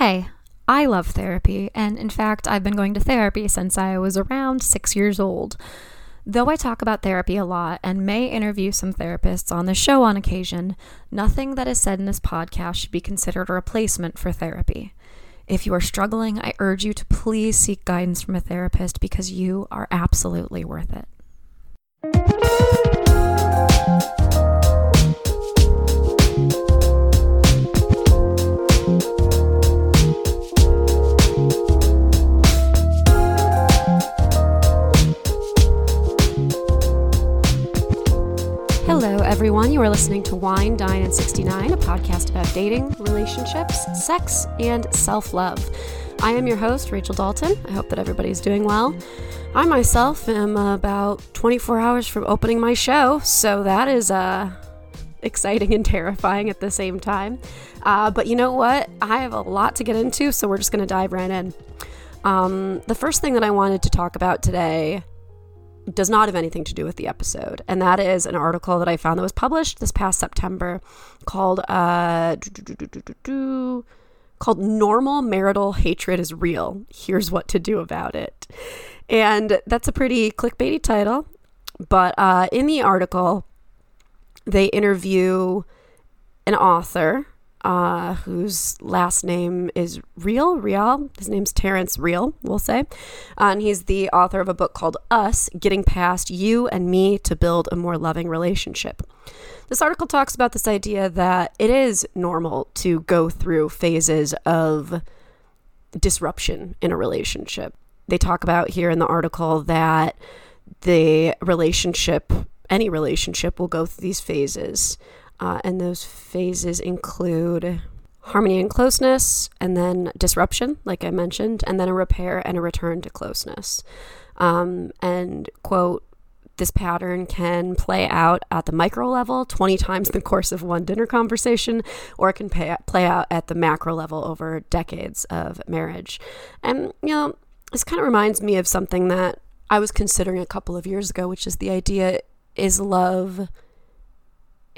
Hey, I love therapy, and in fact, I've been going to therapy since I was around six years old. Though I talk about therapy a lot and may interview some therapists on the show on occasion, nothing that is said in this podcast should be considered a replacement for therapy. If you are struggling, I urge you to please seek guidance from a therapist because you are absolutely worth it. Everyone. You are listening to Wine, Dine, and 69, a podcast about dating, relationships, sex, and self love. I am your host, Rachel Dalton. I hope that everybody's doing well. I myself am about 24 hours from opening my show, so that is uh, exciting and terrifying at the same time. Uh, but you know what? I have a lot to get into, so we're just going to dive right in. Um, the first thing that I wanted to talk about today does not have anything to do with the episode, and that is an article that I found that was published this past September called uh, called "Normal Marital Hatred is Real." Here's what to do about it, and that's a pretty clickbaity title. But uh, in the article, they interview an author uh, whose last name is Real. Real. His name's Terrence Real, we'll say. Uh, and he's the author of a book called Us Getting Past You and Me to Build a More Loving Relationship. This article talks about this idea that it is normal to go through phases of disruption in a relationship. They talk about here in the article that the relationship, any relationship, will go through these phases. Uh, and those phases include harmony and closeness, and then disruption, like I mentioned, and then a repair and a return to closeness. Um, and, quote, this pattern can play out at the micro level 20 times in the course of one dinner conversation, or it can pay, play out at the macro level over decades of marriage. And, you know, this kind of reminds me of something that I was considering a couple of years ago, which is the idea is love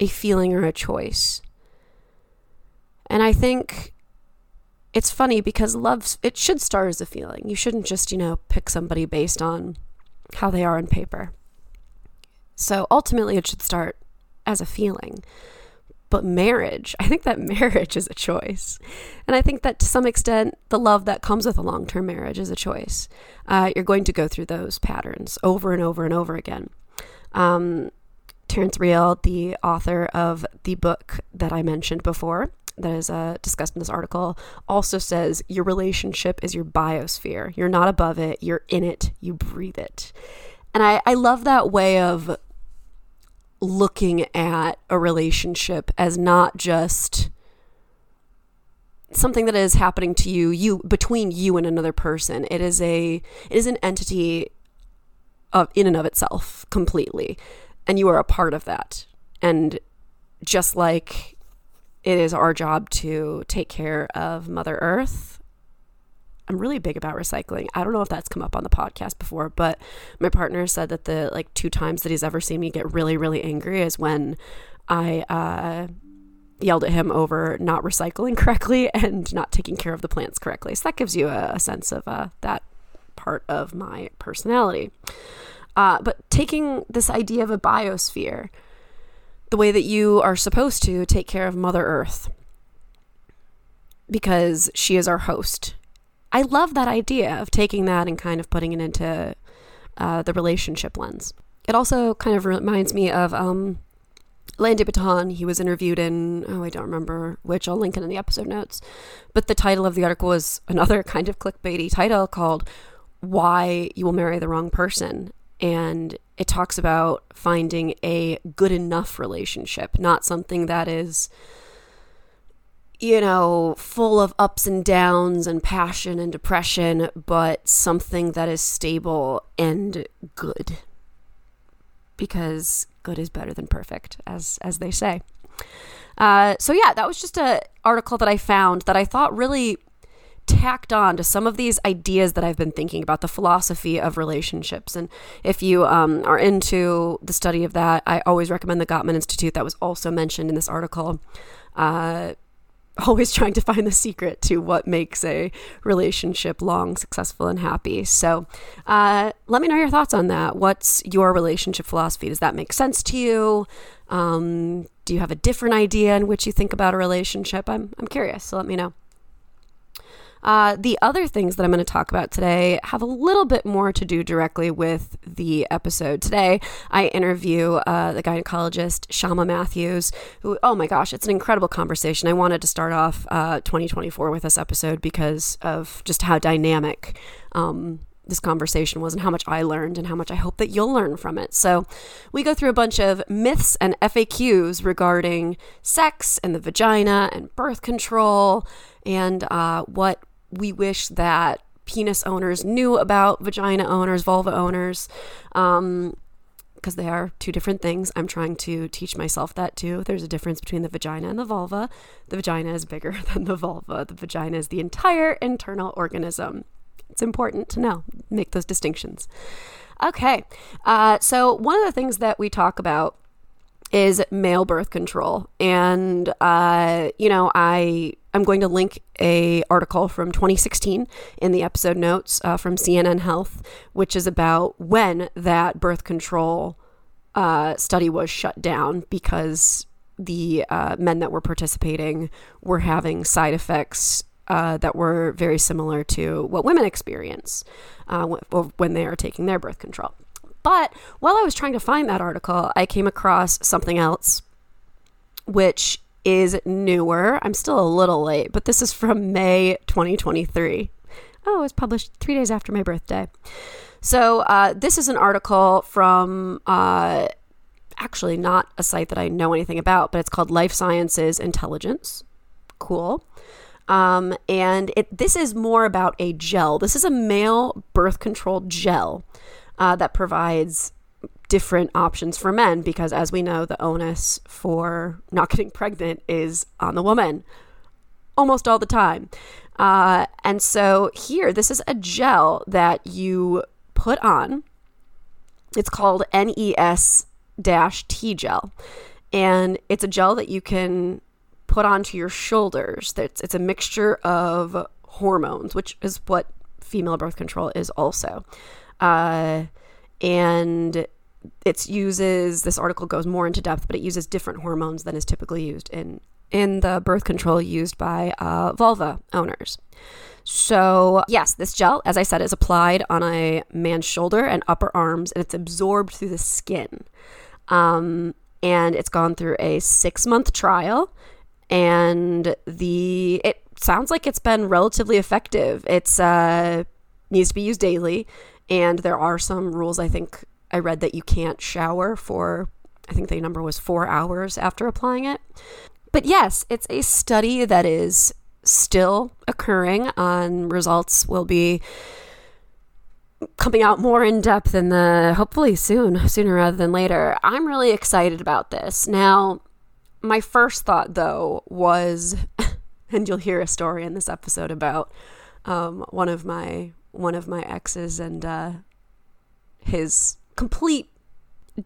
a feeling or a choice. And I think it's funny because love, it should start as a feeling. You shouldn't just, you know, pick somebody based on how they are on paper. So ultimately, it should start as a feeling. But marriage, I think that marriage is a choice. And I think that to some extent, the love that comes with a long term marriage is a choice. Uh, you're going to go through those patterns over and over and over again. Um, Terrence Real, the author of the book that I mentioned before, that is uh, discussed in this article, also says your relationship is your biosphere. You're not above it, you're in it, you breathe it. And I, I love that way of looking at a relationship as not just something that is happening to you you between you and another person it is a it is an entity of in and of itself completely and you are a part of that. And just like it is our job to take care of Mother Earth, I'm really big about recycling. I don't know if that's come up on the podcast before, but my partner said that the like two times that he's ever seen me get really, really angry is when I uh, yelled at him over not recycling correctly and not taking care of the plants correctly. So that gives you a, a sense of uh, that part of my personality. Uh, but taking this idea of a biosphere, the way that you are supposed to take care of Mother Earth, because she is our host. I love that idea of taking that and kind of putting it into uh, the relationship lens. It also kind of reminds me of um, Alain de Botton. He was interviewed in, oh, I don't remember which, I'll link it in the episode notes. But the title of the article was another kind of clickbaity title called Why You Will Marry the Wrong Person and it talks about finding a good enough relationship, not something that is you know, full of ups and downs and passion and depression, but something that is stable and good. Because good is better than perfect, as as they say. Uh, so yeah, that was just a article that I found that I thought really tacked on to some of these ideas that I've been thinking about the philosophy of relationships. And if you um, are into the study of that, I always recommend the Gottman Institute that was also mentioned in this article. Uh, always trying to find the secret to what makes a relationship long, successful, and happy. So, uh, let me know your thoughts on that. What's your relationship philosophy? Does that make sense to you? Um, do you have a different idea in which you think about a relationship? I'm, I'm curious, so let me know. Uh, the other things that I'm going to talk about today have a little bit more to do directly with the episode. Today, I interview uh, the gynecologist Shyama Mathews, who, oh my gosh, it's an incredible conversation. I wanted to start off uh, 2024 with this episode because of just how dynamic. Um, this conversation was and how much I learned and how much I hope that you'll learn from it. So, we go through a bunch of myths and FAQs regarding sex and the vagina and birth control and uh, what we wish that penis owners knew about vagina owners, vulva owners, um, because they are two different things. I'm trying to teach myself that too. There's a difference between the vagina and the vulva. The vagina is bigger than the vulva. The vagina is the entire internal organism. It's important to know, make those distinctions. Okay, uh, so one of the things that we talk about is male birth control, and uh, you know, I I'm going to link a article from 2016 in the episode notes uh, from CNN Health, which is about when that birth control uh, study was shut down because the uh, men that were participating were having side effects uh, that were very similar to what women experience uh, when they are taking their birth control. But while I was trying to find that article, I came across something else, which is newer. I'm still a little late, but this is from May 2023. Oh, it was published three days after my birthday. So, uh, this is an article from uh, actually not a site that I know anything about, but it's called Life Sciences Intelligence. Cool. Um, and it, this is more about a gel. This is a male birth control gel uh, that provides different options for men because, as we know, the onus for not getting pregnant is on the woman almost all the time. Uh, and so here, this is a gel that you put on. It's called NES T gel. And it's a gel that you can put onto your shoulders. It's, it's a mixture of hormones, which is what female birth control is also. Uh, and it uses this article goes more into depth, but it uses different hormones than is typically used in in the birth control used by uh, vulva owners. So, yes, this gel, as I said, is applied on a man's shoulder and upper arms, and it's absorbed through the skin. Um, and it's gone through a six month trial, and the it sounds like it's been relatively effective. It's uh, needs to be used daily, and there are some rules I think I read that you can't shower for, I think the number was four hours after applying it. But yes, it's a study that is still occurring, and results will be coming out more in depth in the hopefully soon, sooner rather than later. I'm really excited about this. Now, my first thought though was, and you'll hear a story in this episode about um, one of my one of my exes and uh, his complete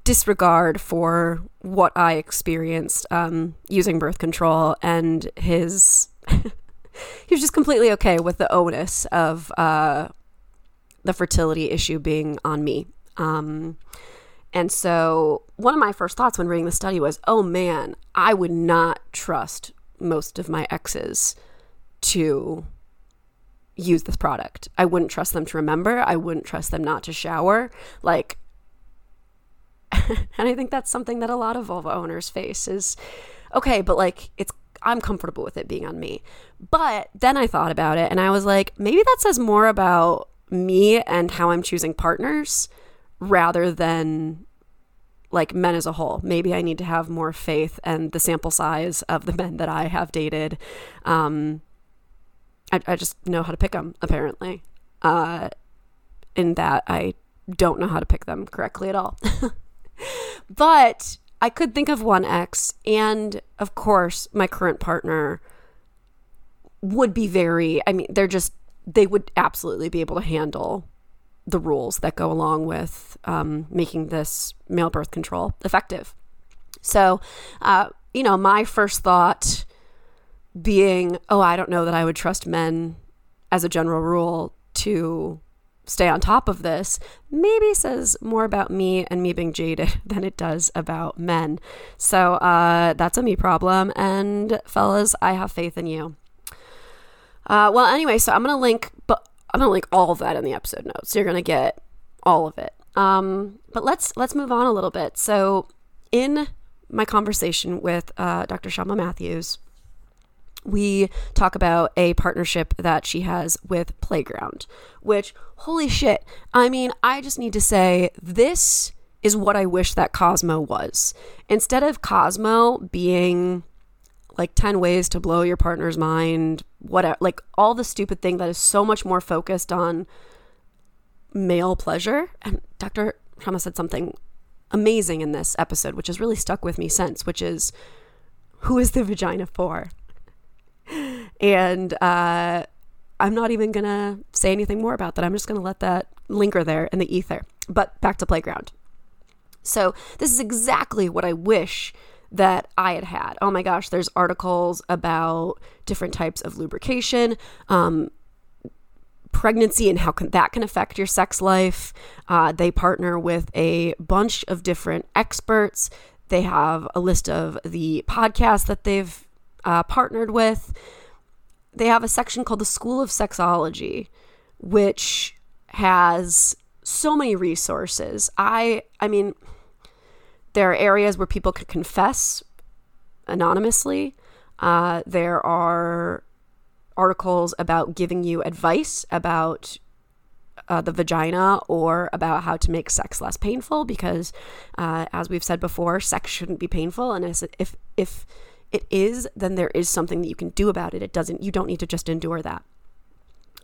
disregard for what I experienced um, using birth control and his. he was just completely okay with the onus of uh, the fertility issue being on me. Um, and so, one of my first thoughts when reading the study was, oh man, I would not trust most of my exes to use this product. I wouldn't trust them to remember. I wouldn't trust them not to shower. Like, and I think that's something that a lot of vulva owners face is okay, but like it's I'm comfortable with it being on me. But then I thought about it and I was like, maybe that says more about me and how I'm choosing partners rather than like men as a whole. Maybe I need to have more faith and the sample size of the men that I have dated. Um, I, I just know how to pick them, apparently. Uh, in that I don't know how to pick them correctly at all. but I could think of one ex, and of course, my current partner would be very, I mean, they're just, they would absolutely be able to handle the rules that go along with um, making this male birth control effective. So, uh, you know, my first thought being, oh, I don't know that I would trust men as a general rule to stay on top of this maybe says more about me and me being jaded than it does about men. So uh, that's a me problem. And fellas, I have faith in you. Uh, well, anyway, so I'm gonna link, but I'm gonna link all of that in the episode notes. You're gonna get all of it. Um, but let's let's move on a little bit. So in my conversation with uh, Dr. Shyama Mathews, we talk about a partnership that she has with Playground, which, holy shit, I mean, I just need to say this is what I wish that Cosmo was. Instead of Cosmo being like 10 ways to blow your partner's mind, whatever, like all the stupid thing that is so much more focused on male pleasure. And Dr. Shyama said something amazing in this episode, which has really stuck with me since, which is who is the vagina for? And uh, I'm not even going to say anything more about that. I'm just going to let that linger there in the ether. But back to playground. So, this is exactly what I wish that I had had. Oh my gosh, there's articles about different types of lubrication, um, pregnancy, and how can, that can affect your sex life. Uh, they partner with a bunch of different experts. They have a list of the podcasts that they've uh, partnered with. They have a section called the School of Sexology, which has so many resources. I I mean, there are areas where people can confess anonymously. Uh, there are articles about giving you advice about uh, the vagina or about how to make sex less painful because, uh, as we've said before, sex shouldn't be painful. And if if it is, then there is something that you can do about it. It doesn't, you don't need to just endure that.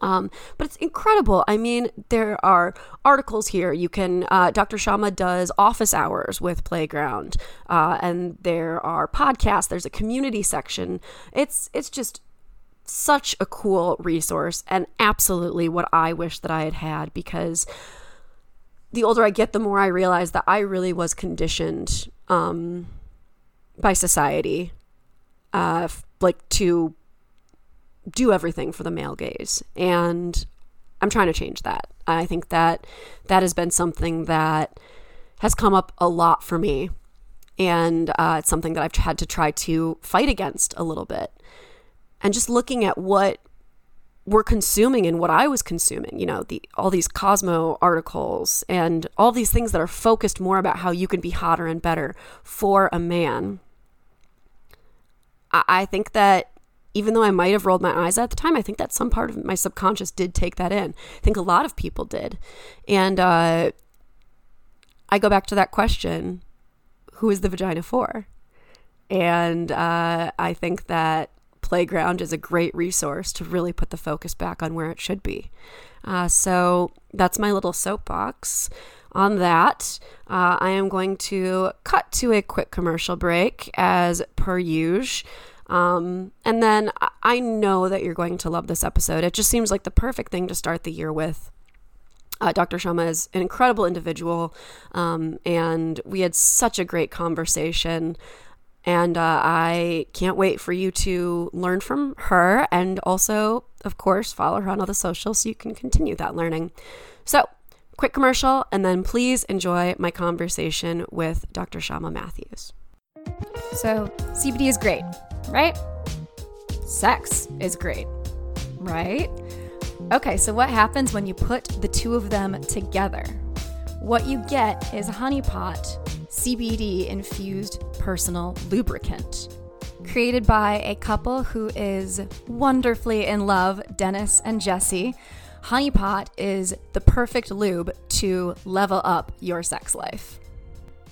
Um, but it's incredible. I mean, there are articles here. You can, uh, Dr. Shyama does office hours with Playground, uh, and there are podcasts. There's a community section. It's it's just such a cool resource, and absolutely what I wish that I had had because the older I get, the more I realize that I really was conditioned um, by society uh, like to do everything for the male gaze. And I'm trying to change that. I think that that has been something that has come up a lot for me. And uh, it's something that I've had to try to fight against a little bit. And just looking at what we're consuming and what I was consuming, you know, the all these Cosmo articles and all these things that are focused more about how you can be hotter and better for a man I think that even though I might have rolled my eyes at the time, I think that some part of my subconscious did take that in. I think a lot of people did. And uh, I go back to that question who is the vagina for? And uh, I think that Playground is a great resource to really put the focus back on where it should be. Uh, so that's my little soapbox on that, uh, I am going to cut to a quick commercial break as per usual. Um, and then I know that you're going to love this episode. It just seems like the perfect thing to start the year with. Uh, Dr. Shyama is an incredible individual, um, and we had such a great conversation. And uh, I can't wait for you to learn from her and also, of course, follow her on all the socials so you can continue that learning. So, quick commercial, and then please enjoy my conversation with Dr. Shyama Mathews. So, CBD is great, right? Sex is great, right? Okay, so what happens when you put the two of them together? What you get is a honeypot CBD infused personal lubricant. Created by a couple who is wonderfully in love, Dennis and Jesse Honeypot is the perfect lube to level up your sex life.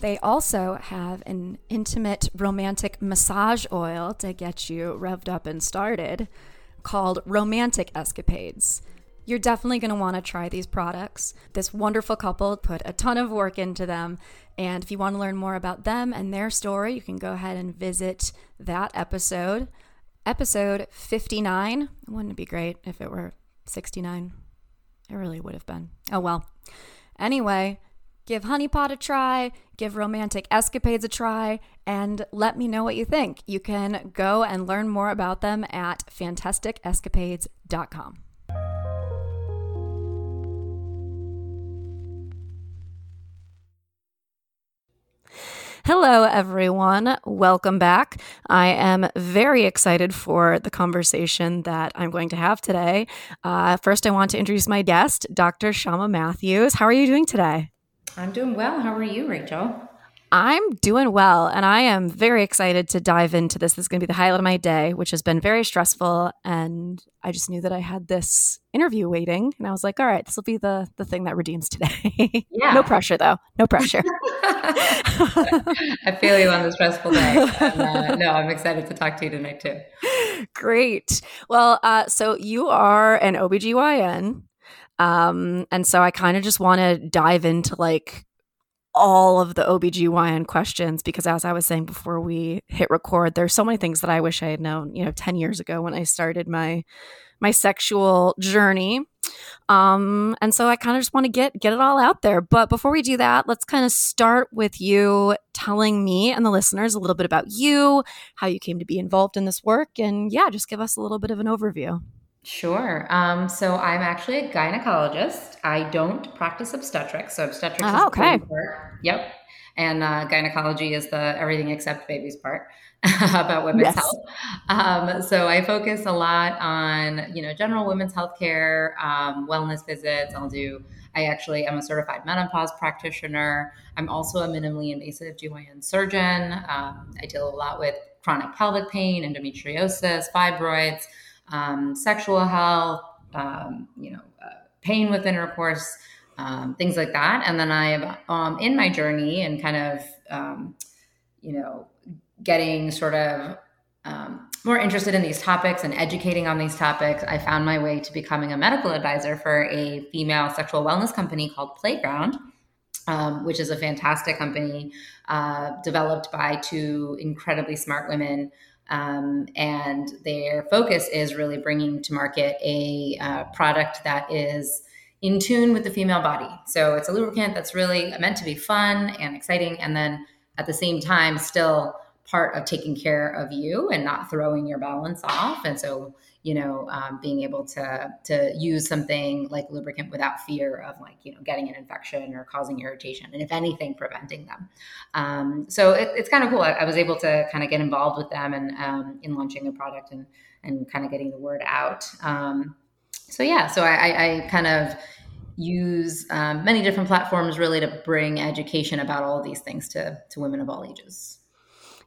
They also have an intimate romantic massage oil to get you revved up and started called Romantic Escapades. You're definitely going to want to try these products. This wonderful couple put a ton of work into them. And if you want to learn more about them and their story, you can go ahead and visit that episode. Episode 59. Wouldn't it be great if it were 69? It really would have been. Oh well. Anyway, Give Honeypot a try, give Romantic Escapades a try, and let me know what you think. You can go and learn more about them at fantasticescapades.com. Hello, everyone. Welcome back. I am very excited for the conversation that I'm going to have today. Uh, first, I want to introduce my guest, Dr. Shyama Mathews. How are you doing today? I'm doing well. How are you, Rachel? I'm doing well, and I am very excited to dive into this. This is going to be the highlight of my day, which has been very stressful. And I just knew that I had this interview waiting, and I was like, "All right, this will be the the thing that redeems today." Yeah. no pressure, though. No pressure. I feel you on the stressful day. And, uh, no, I'm excited to talk to you tonight too. Great. Well, uh, so you are an OBGYN. Um, and so I kind of just want to dive into like all of the OBGYN questions because as I was saying before we hit record, there's so many things that I wish I had known, you know, 10 years ago when I started my my sexual journey. Um, and so I kind of just want to get get it all out there. But before we do that, let's kind of start with you telling me and the listeners a little bit about you, how you came to be involved in this work, and yeah, just give us a little bit of an overview. Sure. Um, so I'm actually a gynecologist. I don't practice obstetrics. So obstetrics oh, is okay. Part. Yep. And uh, gynecology is the everything except babies part about women's yes. health. Um, so I focus a lot on you know general women's health care, um, wellness visits. I'll do. I actually am a certified menopause practitioner. I'm also a minimally invasive GYN surgeon. Um, I deal a lot with chronic pelvic pain, endometriosis, fibroids um, sexual health, um, you know, uh, pain with intercourse, um, things like that. And then I am in my journey and kind of, um, you know, getting sort of um, more interested in these topics and educating on these topics. I found my way to becoming a medical advisor for a female sexual wellness company called Playground. Um, which is a fantastic company uh, developed by two incredibly smart women um, and their focus is really bringing to market a uh, product that is in tune with the female body. So it's a lubricant that's really meant to be fun and exciting, and then at the same time, still part of taking care of you and not throwing your balance off. And so you know, um, being able to to use something like lubricant without fear of like you know getting an infection or causing irritation, and if anything, preventing them. Um, so it, it's kind of cool. I, I, was able to kind of get involved with them and um, in launching a product and and kind of getting the word out. Um, so yeah, so I, I kind of use um, many different platforms really to bring education about all of these things to to women of all ages.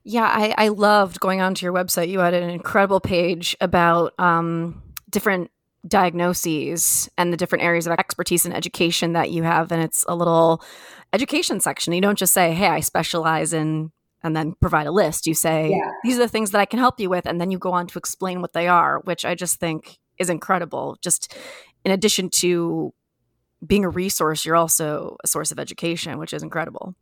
Yeah, I, I loved going onto your website. You had an incredible page about um, different diagnoses and the different areas of expertise and education that you have. And it's a little education section. You don't just say, hey, I specialize in, and then provide a list. You say, yeah. these are the things that I can help you with. And then you go on to explain what they are, which I just think is incredible. Just in addition to being a resource, you're also a source of education, which is incredible.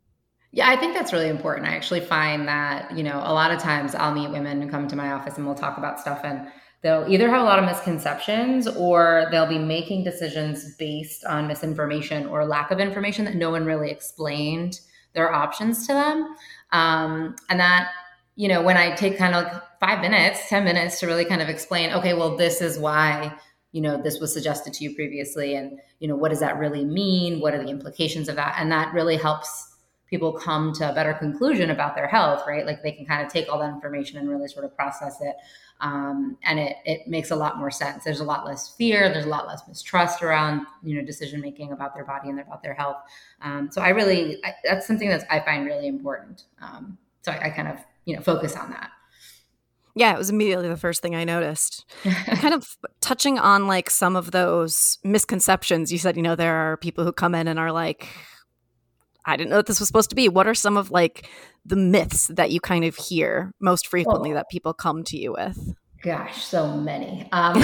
Yeah, I think that's really important. I actually find that, you know, a lot of times I'll meet women who come to my office and we'll talk about stuff and they'll either have a lot of misconceptions or they'll be making decisions based on misinformation or lack of information that no one really explained their options to them. Um, and that, you know, when I take kind of like five minutes, 10 minutes to really kind of explain, okay, well, this is why you know this was suggested to you previously and you know what does that really mean what are the implications of that and that really helps people come to a better conclusion about their health, right? Like they can kind of take all that information and really sort of process it. Um, and it, it makes a lot more sense. There's a lot less fear. There's a lot less mistrust around, you know, decision making about their body and about their health. Um, so I really, I, that's something that I find really important. Um, so I, I kind of, you know, focus on that. Yeah, it was immediately the first thing I noticed. kind of touching on like some of those misconceptions. You said, you know, there are people who come in and are like, I didn't know what this was supposed to be. What are some of like the myths that you kind of hear most frequently oh. that people come to you with? Gosh, so many. Um,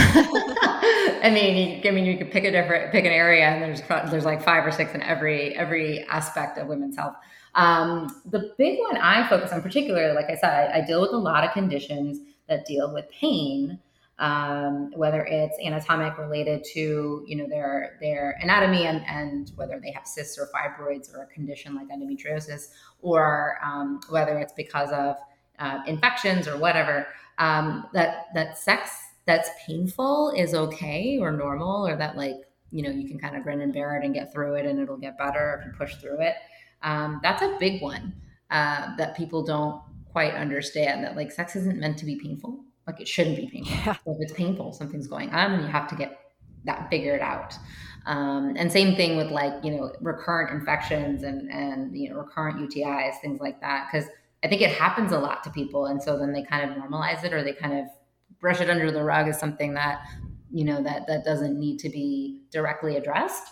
I mean, you, I mean, you could pick a different, pick an area, and there's there's like five or six in every every aspect of women's health. Um, the big one I focus on, particularly, like I said, I, I, deal with a lot of conditions that deal with pain, um, whether it's anatomic related to you know their their anatomy and, and whether they have cysts or fibroids or a condition like endometriosis, or um, whether it's because of uh, infections or whatever. Um, that that sex that's painful is okay or normal, or that like you know you can kind of grin and bear it and get through it, and it'll get better if you push through it. Um, that's a big one uh, that people don't quite understand. That like sex isn't meant to be painful like it shouldn't be painful. Yeah. If it's painful, something's going on, and you have to get that figured out. Um, and same thing with like you know recurrent infections and and you know recurrent UTIs, things like that. Because I think it happens a lot to people, and so then they kind of normalize it or they kind of brush it under the rug as something that you know that that doesn't need to be directly addressed.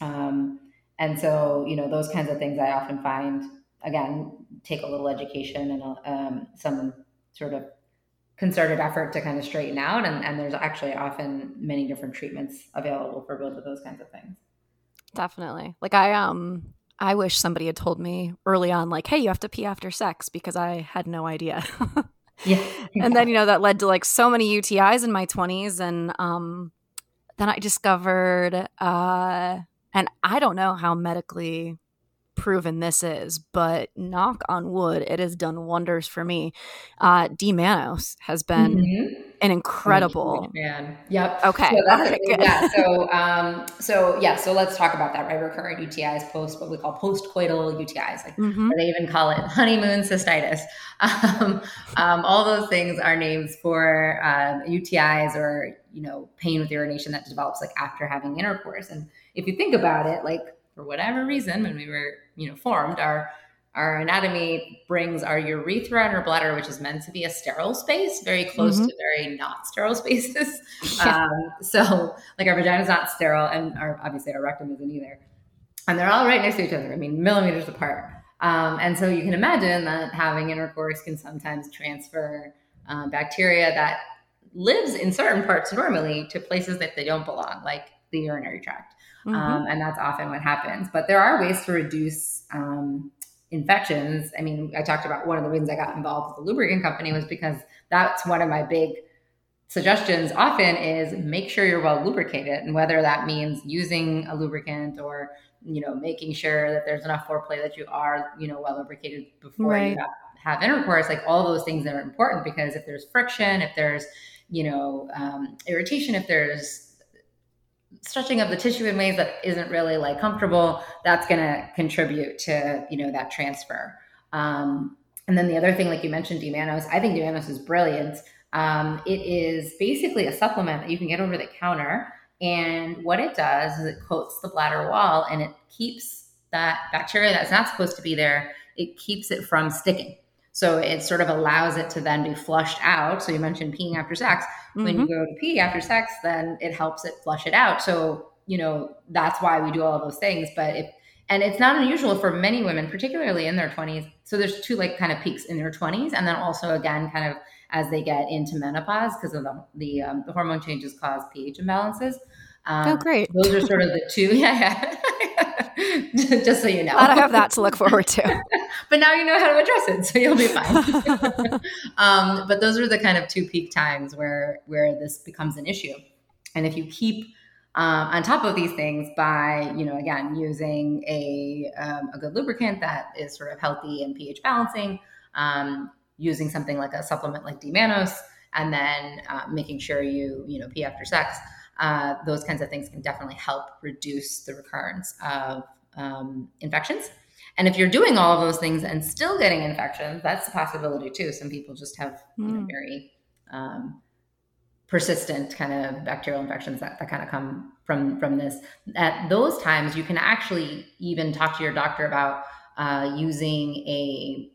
Um, and so you know those kinds of things I often find again take a little education and um, some sort of concerted effort to kind of straighten out and, and there's actually often many different treatments available for both of those kinds of things. Definitely. Like i um i wish somebody had told me early on like hey you have to pee after sex because i had no idea. Yeah. And then you know that led to like so many utis in my 20s and um then i discovered uh and i don't know how medically proven this is, but knock on wood, it has done wonders for me. Uh, D-mannose has been mm-hmm. an incredible man. Yep. Okay. So yeah. So, um, so yeah. So let's talk about that. Right, recurrent UTIs, post what we call postcoital UTIs. Like mm-hmm. they even call it honeymoon cystitis. Um, um, all those things are names for um, UTIs or you know pain with urination that develops like after having intercourse. And if you think about it, like for whatever reason, when we were, you know, formed, our our anatomy brings our urethra and our bladder, which is meant to be a sterile space, very close mm-hmm. to very not sterile spaces. Yeah. Um, so, like our vagina is not sterile, and our obviously our rectum isn't either, and they're all right next to each other. I mean, millimeters apart. Um, and so you can imagine that having intercourse can sometimes transfer uh, bacteria that lives in certain parts normally to places that they don't belong, like the urinary tract. Mm-hmm. Um, and that's often what happens. But there are ways to reduce um, infections. I mean, I talked about one of the reasons I got involved with the lubricant company was because that's one of my big suggestions often is make sure you're well lubricated and whether that means using a lubricant or you know making sure that there's enough foreplay that you are you know well lubricated before right. you have, have, intercourse like all those things are important because if there's friction if there's you know um, irritation if there's stretching of the tissue in ways that isn't really like comfortable, that's going to contribute to you know that transfer. Um, and then the other thing, like you mentioned, D-mannose, I think D-mannose is brilliant. Um, it is basically a supplement that you can get over the counter. And what it does is it coats the bladder wall and it keeps that bacteria that's not supposed to be there, it keeps it from sticking. So it sort of allows it to then be flushed out. So you mentioned peeing after sex. Mm-hmm. When you mm-hmm. go to pee after sex, then it helps it flush it out. So, you know, that's why we do all those things. But if, and it's not unusual for many women, particularly in their 20s. So there's two like kind of peaks in their 20s. And then also again, kind of as they get into menopause because of the, the, um, the hormone changes cause pH imbalances. Um, oh, great. Those are sort of the two. Yeah. yeah. just so you know. Glad I have that to look forward to. but now you know how to address it, so you'll be fine. um, but those are the kind of two peak times where where this becomes an issue. And if you keep um, on top of these things by, you know, again, using a, um, a good lubricant that is sort of healthy and pH balancing, um, using something like a supplement like D-mannose, and then uh, making sure you, you know, pee after sex uh, those kinds of things can definitely help reduce the recurrence of um, infections. And if you're doing all of those things and still getting infections, that's a possibility too. Some people just have mm. you know, hmm. very um, persistent kind of bacterial infections that, that kind of come from from this. At those times, you can actually even talk to your doctor about uh, using a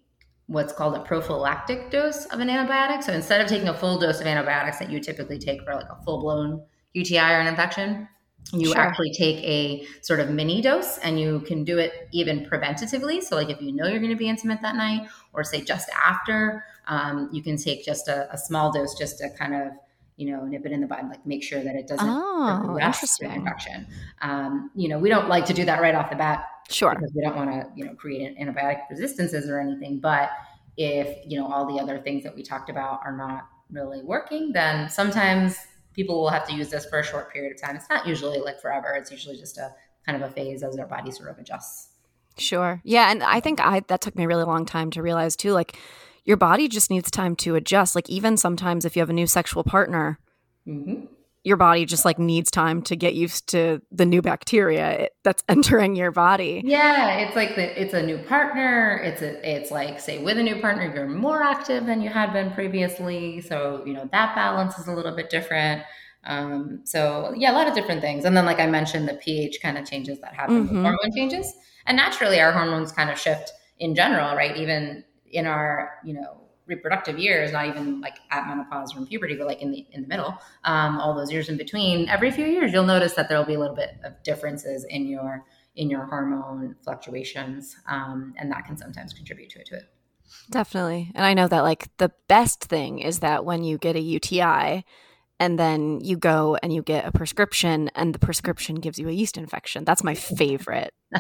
what's called a prophylactic dose of an antibiotic. So instead of taking a full dose of antibiotics that you typically take for like a full blown UTI or an infection, you sure. actually take a sort of mini dose and you can do it even preventatively. So, like if you know you're going to be intimate that night, or say just after, um, you can take just a, a, small dose just to kind of you know nip it in the bud, like make sure that it doesn't oh, to infection. Um, you know, we don't like to do that right off the bat, sure, because we don't want to you know create antibiotic resistances or anything. But if you know all the other things that we talked about are not really working, then sometimes people will have to use this for a short period of time. It's not usually like forever. It's usually just a kind of a phase as their body sort of adjusts. Sure. Yeah, and I think I that took me a really long time to realize too like your body just needs time to adjust. Like even sometimes if you have a new sexual partner, mm-hmm your body just like needs time to get used to the new bacteria that's entering your body. Yeah, it's like the, it's a new partner. It's a, it's like say with a new partner you're more active than you had been previously, so you know that balance is a little bit different. Um, so yeah, a lot of different things. And then like I mentioned, the pH kind of changes that happen mm-hmm. with hormone changes, and naturally our hormones kind of shift in general, right? Even in our you know reproductive years, not even like at menopause or in puberty, but like in the in the middle, um, all those years in between, every few years you'll notice that there will be a little bit of differences in your in your hormone fluctuations, um, and that can sometimes contribute to it too. Definitely, and I know that like the best thing is that when you get a UTI. And then you go and you get a prescription, and the prescription gives you a yeast infection. That's my favorite.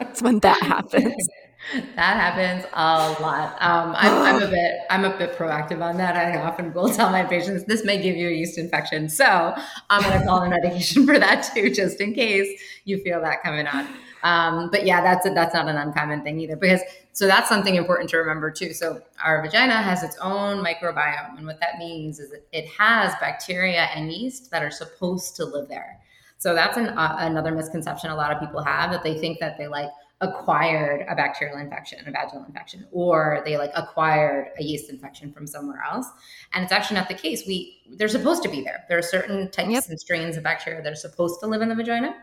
it's when that happens. That happens a lot. Um, I'm, I'm, a bit, I'm a bit proactive on that. I often will tell my patients this may give you a yeast infection, so I'm going to call a medication for that too, just in case you feel that coming on. Um, but yeah, that's a, that's not an uncommon thing either, because so that's something important to remember too. So our vagina has its own microbiome, and what that means is that it has bacteria and yeast that are supposed to live there. So that's an, uh, another misconception a lot of people have that they think that they like acquired a bacterial infection, a vaginal infection, or they like acquired a yeast infection from somewhere else. And it's actually not the case. We they're supposed to be there. There are certain types yep. and strains of bacteria that are supposed to live in the vagina,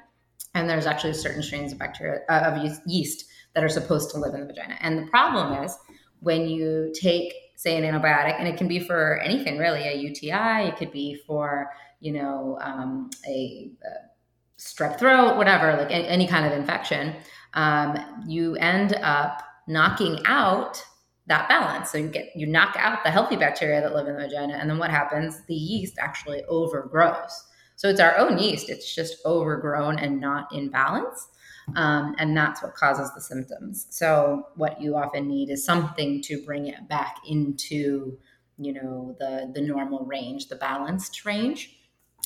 and there's actually certain strains of bacteria uh, of yeast that are supposed to live in the vagina. And the problem is when you take say an antibiotic, and it can be for anything really, a UTI, it could be for you know um, a, a strep throat, whatever, like any kind of infection um, you end up knocking out that balance. So you get you knock out the healthy bacteria that live in the vagina, and then what happens? The yeast actually overgrows. So it's our own yeast. It's just overgrown and not in balance. Um, and that's what causes the symptoms. So what you often need is something to bring it back into, you know, the the normal range, the balanced range.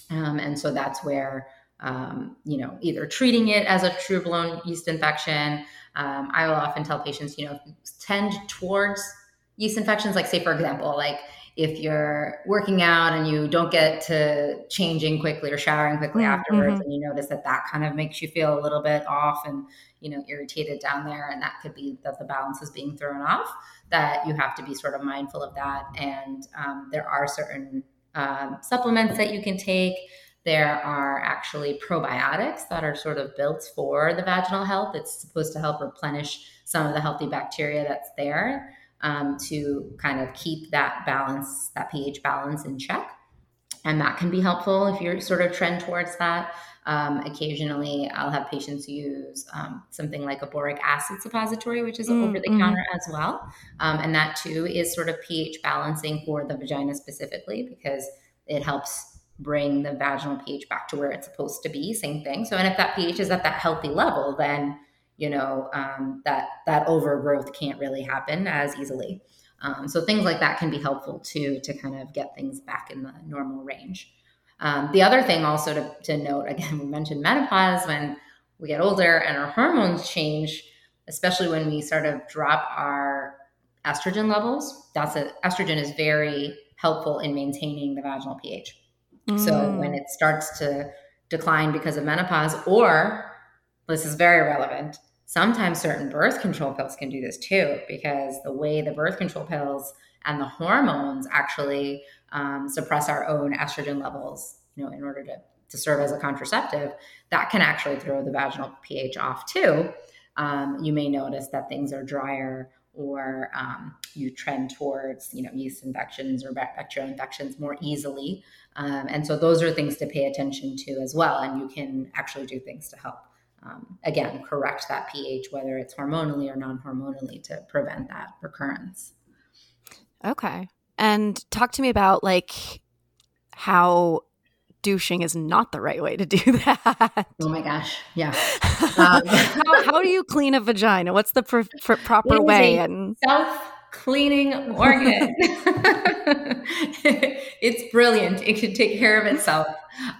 Um, and so that's where um, you know, either treating it as a true blown yeast infection. Um, I will often tell patients, you know, tend towards yeast infections. Like, say, for example, like if you're working out and you don't get to changing quickly or showering quickly mm-hmm. afterwards, and you notice that that kind of makes you feel a little bit off and you know irritated down there, and that could be that the balance is being thrown off. That you have to be sort of mindful of that, and um, there are certain um, supplements that you can take there are actually probiotics that are sort of built for the vaginal health. It's supposed to help replenish some of the healthy bacteria that's there um, to kind of keep that balance, that pH balance in check. And that can be helpful if you're sort of trend towards that. Um, occasionally, I'll have patients use um, something like a boric acid suppository, which is mm, over the mm-hmm. counter as well. Um, and that too is sort of pH balancing for the vagina specifically because it helps bring the vaginal pH back to where it's supposed to be. Same thing. So, and if that pH is at that healthy level, then you know um, that that overgrowth can't really happen as easily. Um, so things like that can be helpful too to kind of get things back in the normal range. Um, the other thing also to, to note, again, we mentioned menopause when we get older and our hormones change, especially when we sort of drop our estrogen levels. That's a, estrogen is very helpful in maintaining the vaginal pH. So when mm. it starts to decline because of menopause, or this is very relevant, sometimes certain birth control pills can do this too, because the way the birth control pills and the hormones actually um, suppress our own estrogen levels, you know, in order to, to serve as a contraceptive, that can actually throw the vaginal pH off too. Um, you may notice that things are drier or um, you trend towards you know yeast infections or bacterial infections more easily um, and so those are things to pay attention to as well and you can actually do things to help um, again correct that ph whether it's hormonally or non-hormonally to prevent that recurrence okay and talk to me about like how douching is not the right way to do that. Oh my gosh. Yeah. Um, how, how, do you clean a vagina? What's the pr- pr- proper way? and self cleaning organ. it's brilliant. It can take care of itself.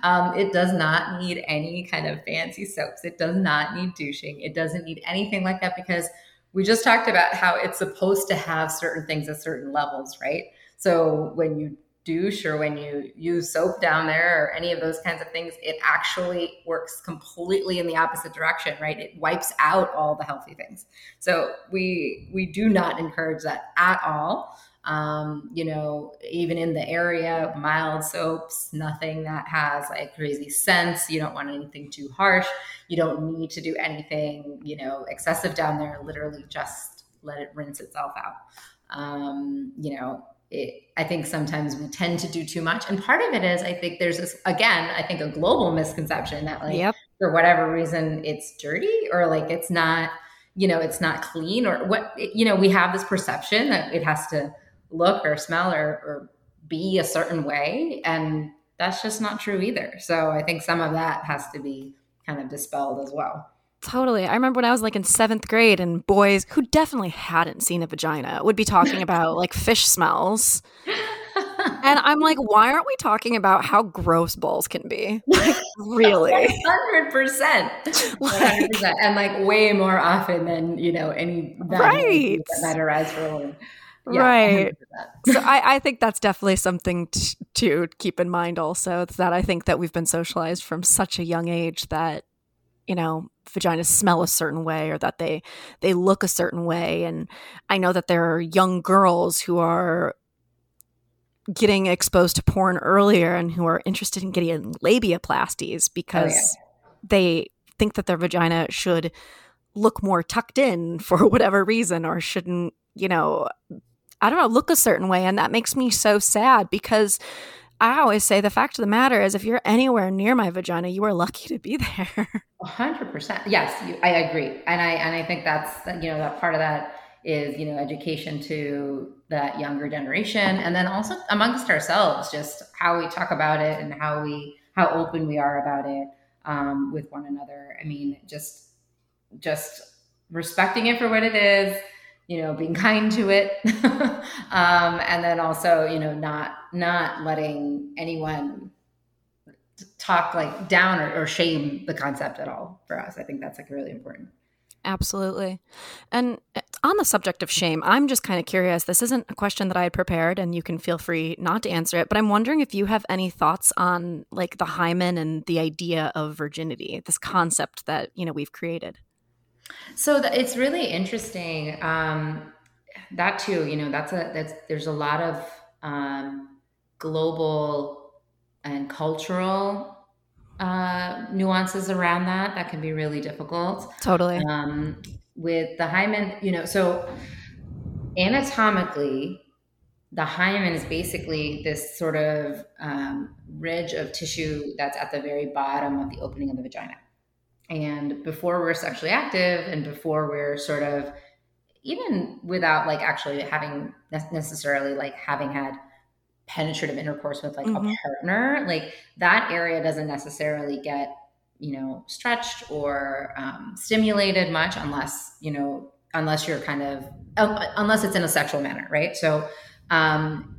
Um, it does not need any kind of fancy soaps. It does not need douching. It doesn't need anything like that because we just talked about how it's supposed to have certain things at certain levels, right? So when you douche or when you use soap down there or any of those kinds of things, it actually works completely in the opposite direction, right? It wipes out all the healthy things. So we we do not encourage that at all. Um, you know, even in the area, mild soaps, nothing that has like crazy scents. You don't want anything too harsh. You don't need to do anything, you know, excessive down there. Literally just let it rinse itself out. Um, you know, it, I think sometimes we tend to do too much. And part of it is, I think there's this, again, I think a global misconception that, like, yep. for whatever reason, it's dirty or like it's not, you know, it's not clean or what, you know, we have this perception that it has to look or smell or, or be a certain way. And that's just not true either. So I think some of that has to be kind of dispelled as well. Totally. I remember when I was like in seventh grade and boys who definitely hadn't seen a vagina would be talking about like fish smells. and I'm like, why aren't we talking about how gross balls can be? Like, really? 100%. 100%. And like way more often than, you know, any right. that might arise for a woman. Yeah, right. so I, I think that's definitely something t- to keep in mind also. It's that I think that we've been socialized from such a young age that you know vaginas smell a certain way or that they they look a certain way and i know that there are young girls who are getting exposed to porn earlier and who are interested in getting labiaplasties oh, because oh, yeah. they think that their vagina should look more tucked in for whatever reason or shouldn't you know i don't know look a certain way and that makes me so sad because I always say the fact of the matter is, if you're anywhere near my vagina, you are lucky to be there. hundred percent. Yes, you, I agree, and I and I think that's you know that part of that is you know education to that younger generation, and then also amongst ourselves, just how we talk about it and how we how open we are about it um, with one another. I mean, just just respecting it for what it is you know being kind to it um, and then also you know not not letting anyone talk like down or, or shame the concept at all for us i think that's like really important Absolutely. And uh, on the subject of shame, I'm just kind of curious. This isn't a question that I had prepared, and you can feel free not to answer it, but I'm wondering if you have any thoughts on like the hymen and the idea of virginity, this concept that, you know, we've created. So the, it's really interesting. Um, that too, you know, that's a that's there's a lot of um, global and cultural uh, nuances around that that can be really difficult. Totally. Um, with the hymen, you know, so anatomically, the hymen is basically this sort of um, ridge of tissue that's at the very bottom of the opening of the vagina. And before we're sexually active and before we're sort of even without like actually having necessarily like having had penetrative intercourse with like mm-hmm. a partner, like that area doesn't necessarily get, you know, stretched or um, stimulated much unless, you know, unless you're kind of, unless it's in a sexual manner, right? So, um,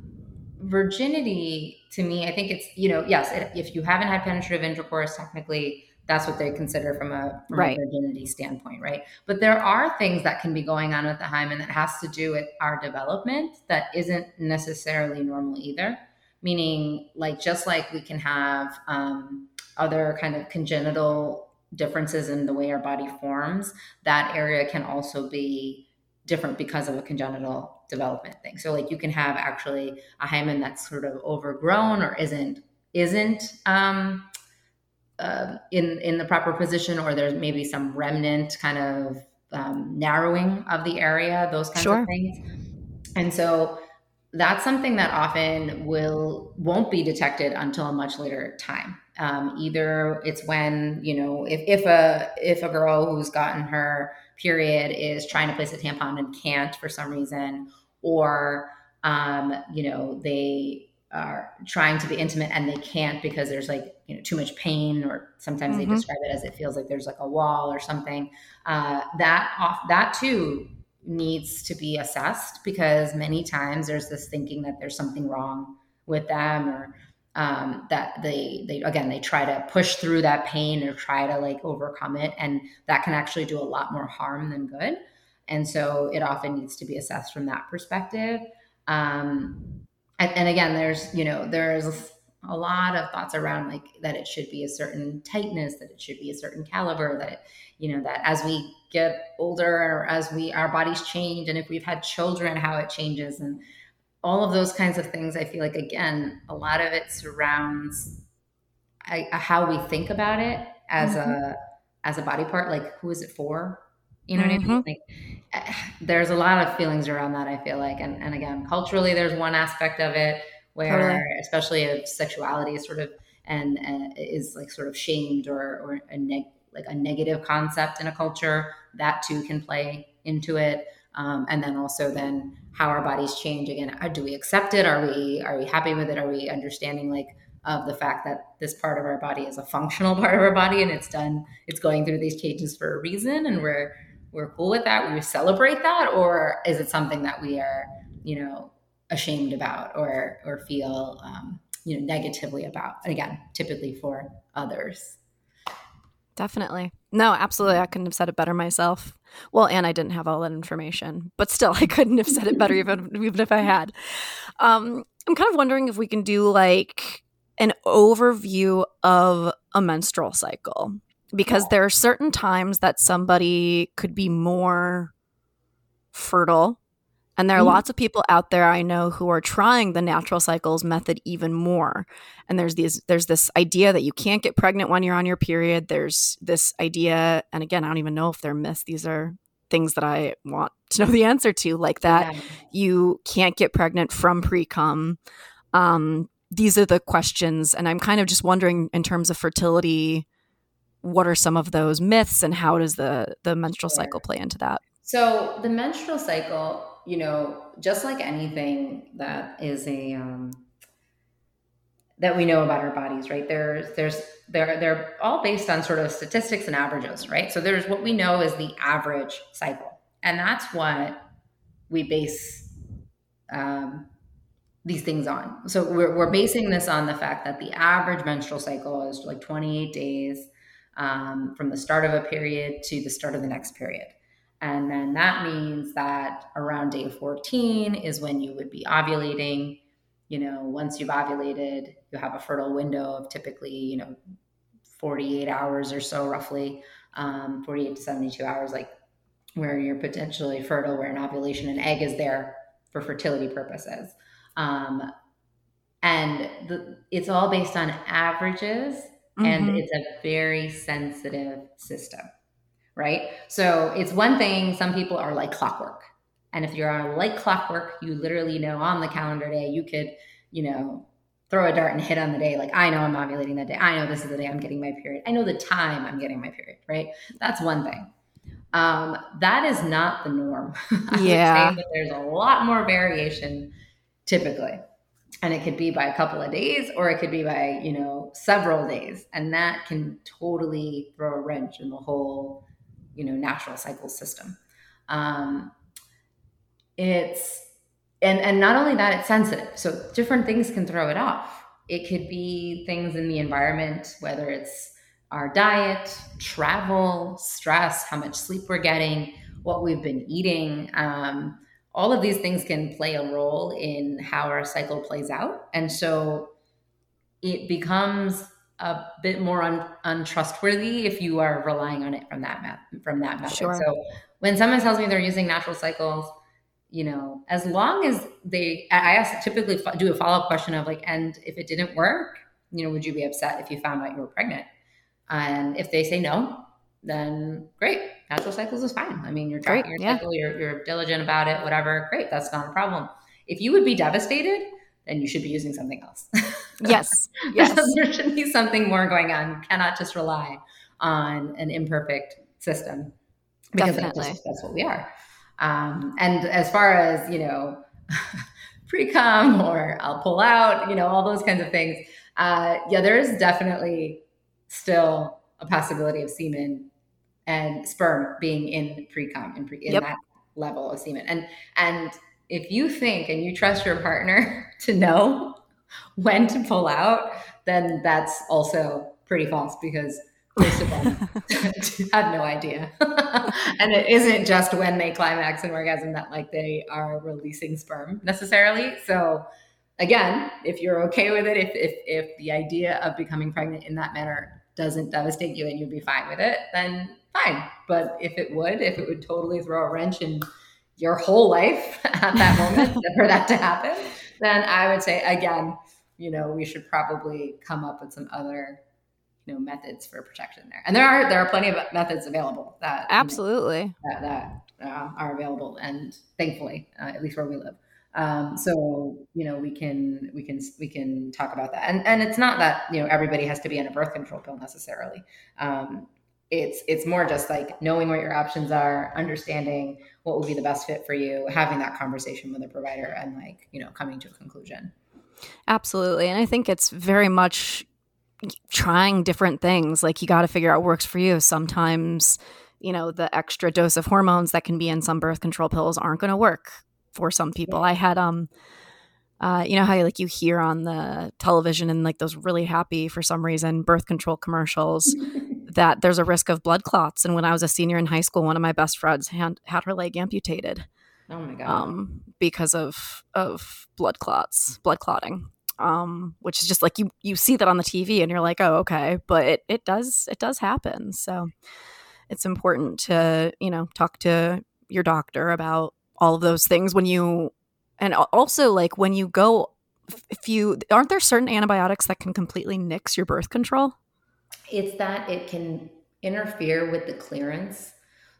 virginity to me, I think it's, you know, yes, it, if you haven't had penetrative intercourse, technically, that's what they consider from a, from right. a virginity standpoint, right? But there are things that can be going on with the hymen that has to do with our development that isn't necessarily normal either. Meaning, like just like we can have um, other kind of congenital differences in the way our body forms, that area can also be different because of a congenital development thing. So, like you can have actually a hymen that's sort of overgrown or isn't isn't um, uh, in in the proper position, or there's maybe some remnant kind of um, narrowing of the area, those kinds sure. of things. And so that's something that often will won't be detected until a much later time. Um, either it's when you know if, if a if a girl who's gotten her period is trying to place a tampon and can't for some reason, or um, you know they are trying to be intimate and they can't because there's like you know too much pain or sometimes mm-hmm. they describe it as it feels like there's like a wall or something. Uh, that off that too needs to be assessed because many times there's this thinking that there's something wrong with them or um, that they they again they try to push through that pain or try to like overcome it and that can actually do a lot more harm than good. And so it often needs to be assessed from that perspective. Um, and, and again there's you know there's a lot of thoughts around like that it should be a certain tightness that it should be a certain caliber that you know that as we get older or as we our bodies change and if we've had children how it changes and all of those kinds of things i feel like again a lot of it surrounds I, how we think about it as mm-hmm. a as a body part like who is it for you know mm-hmm. what i mean mm-hmm. like there's a lot of feelings around that i feel like and, and again culturally there's one aspect of it where totally. especially if sexuality is sort of and uh, is like sort of shamed or or a neg- like a negative concept in a culture that too can play into it um, and then also then how our bodies change again uh, do we accept it are we are we happy with it are we understanding like of the fact that this part of our body is a functional part of our body and it's done it's going through these changes for a reason and we're we're cool with that we celebrate that or is it something that we are you know ashamed about or or feel um, you know negatively about again typically for others Definitely. No, absolutely. I couldn't have said it better myself. Well, and I didn't have all that information, but still, I couldn't have said it better even even if I had. Um, I'm kind of wondering if we can do like an overview of a menstrual cycle because there are certain times that somebody could be more fertile and there are mm-hmm. lots of people out there I know who are trying the natural cycles method even more. And there's these there's this idea that you can't get pregnant when you're on your period. There's this idea, and again, I don't even know if they're myths. These are things that I want to know the answer to, like that yeah. you can't get pregnant from pre cum. Um, these are the questions, and I'm kind of just wondering in terms of fertility, what are some of those myths, and how does the the menstrual sure. cycle play into that? So the menstrual cycle you know, just like anything that is a um, that we know about our bodies, right? There's there's they're they're all based on sort of statistics and averages, right? So there's what we know is the average cycle, and that's what we base um, these things on. So we're we're basing this on the fact that the average menstrual cycle is like 28 days um, from the start of a period to the start of the next period. And then that means that around day 14 is when you would be ovulating. You know, once you've ovulated, you have a fertile window of typically, you know, 48 hours or so, roughly, um, 48 to 72 hours, like where you're potentially fertile, where an ovulation, an egg is there for fertility purposes. Um, and the, it's all based on averages, mm-hmm. and it's a very sensitive system right? So it's one thing, some people are like clockwork. And if you're on like clockwork, you literally know on the calendar day, you could, you know, throw a dart and hit on the day. Like, I know I'm ovulating that day. I know this is the day I'm getting my period. I know the time I'm getting my period, right? That's one thing. Um, that is not the norm. yeah. there's a lot more variation typically. And it could be by a couple of days or it could be by, you know, several days. And that can totally throw a wrench in the whole you know natural cycle system. Um, it's and and not only that it's sensitive. So different things can throw it off. It could be things in the environment whether it's our diet travel stress how much sleep we're getting what we've been eating. Um, all of these things can play a role in how our cycle plays out and so it becomes a bit more un- untrustworthy if you are relying on it from that method from that method. Sure. So when someone tells me they're using natural cycles, you know, as long as they, I ask typically do a follow up question of like, and if it didn't work, you know, would you be upset if you found out you were pregnant? And if they say no, then great, natural cycles is fine. I mean, you're tracking your yeah. cycle, you're, you're diligent about it, whatever. Great, that's not a problem. If you would be devastated, then you should be using something else. yes. Yes. there should be something more going on. You cannot just rely on an imperfect system because that's, just, that's, what we are. Um, and as far as, you know, pre-cum or I'll pull out, you know, all those kinds of things. Uh, yeah, there is definitely still a possibility of semen and sperm being in pre-cum in, pre- in yep. that level of semen. And and if you think and you trust your partner to know when to pull out, then that's also pretty false because most of them have no idea. and it isn't just when they climax and orgasm that like they are releasing sperm necessarily. So again, if you're okay with it, if if if the idea of becoming pregnant in that manner doesn't devastate you and you'd be fine with it, then fine. But if it would, if it would totally throw a wrench in your whole life at that moment for that to happen, then I would say again, you know, we should probably come up with some other you know methods for protection there. And there are there are plenty of methods available that absolutely. you know, that, that uh, are available and thankfully uh, at least where we live. Um, so you know we can we can we can talk about that. And and it's not that you know everybody has to be on a birth control pill necessarily. Um, it's it's more just like knowing what your options are understanding what would be the best fit for you having that conversation with a provider and like you know coming to a conclusion absolutely and i think it's very much trying different things. Like you got to figure out what works for you. Sometimes, you know, the extra dose of hormones that can be in some birth control pills aren't going to work for some people. Yeah. I had um uh, you know how you like you hear on the television and like those really happy for some reason birth control commercials that there's a risk of blood clots. And when I was a senior in high school, one of my best friends had, had her leg amputated. Oh my god! Um, because of of blood clots, blood clotting um, which is just like you you see that on the TV and you're like, oh, okay, but it it does it does happen. So it's important to you know talk to your doctor about all of those things when you and also like when you go if you aren't there certain antibiotics that can completely nix your birth control it's that it can interfere with the clearance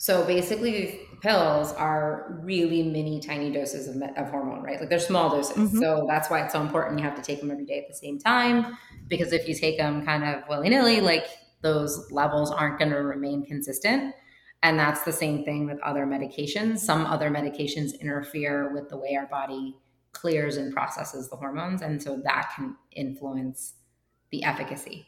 so basically, pills are really mini tiny doses of, of hormone, right? Like they're small doses. Mm-hmm. So that's why it's so important. You have to take them every day at the same time because if you take them kind of willy nilly, like those levels aren't going to remain consistent. And that's the same thing with other medications. Some other medications interfere with the way our body clears and processes the hormones. And so that can influence the efficacy.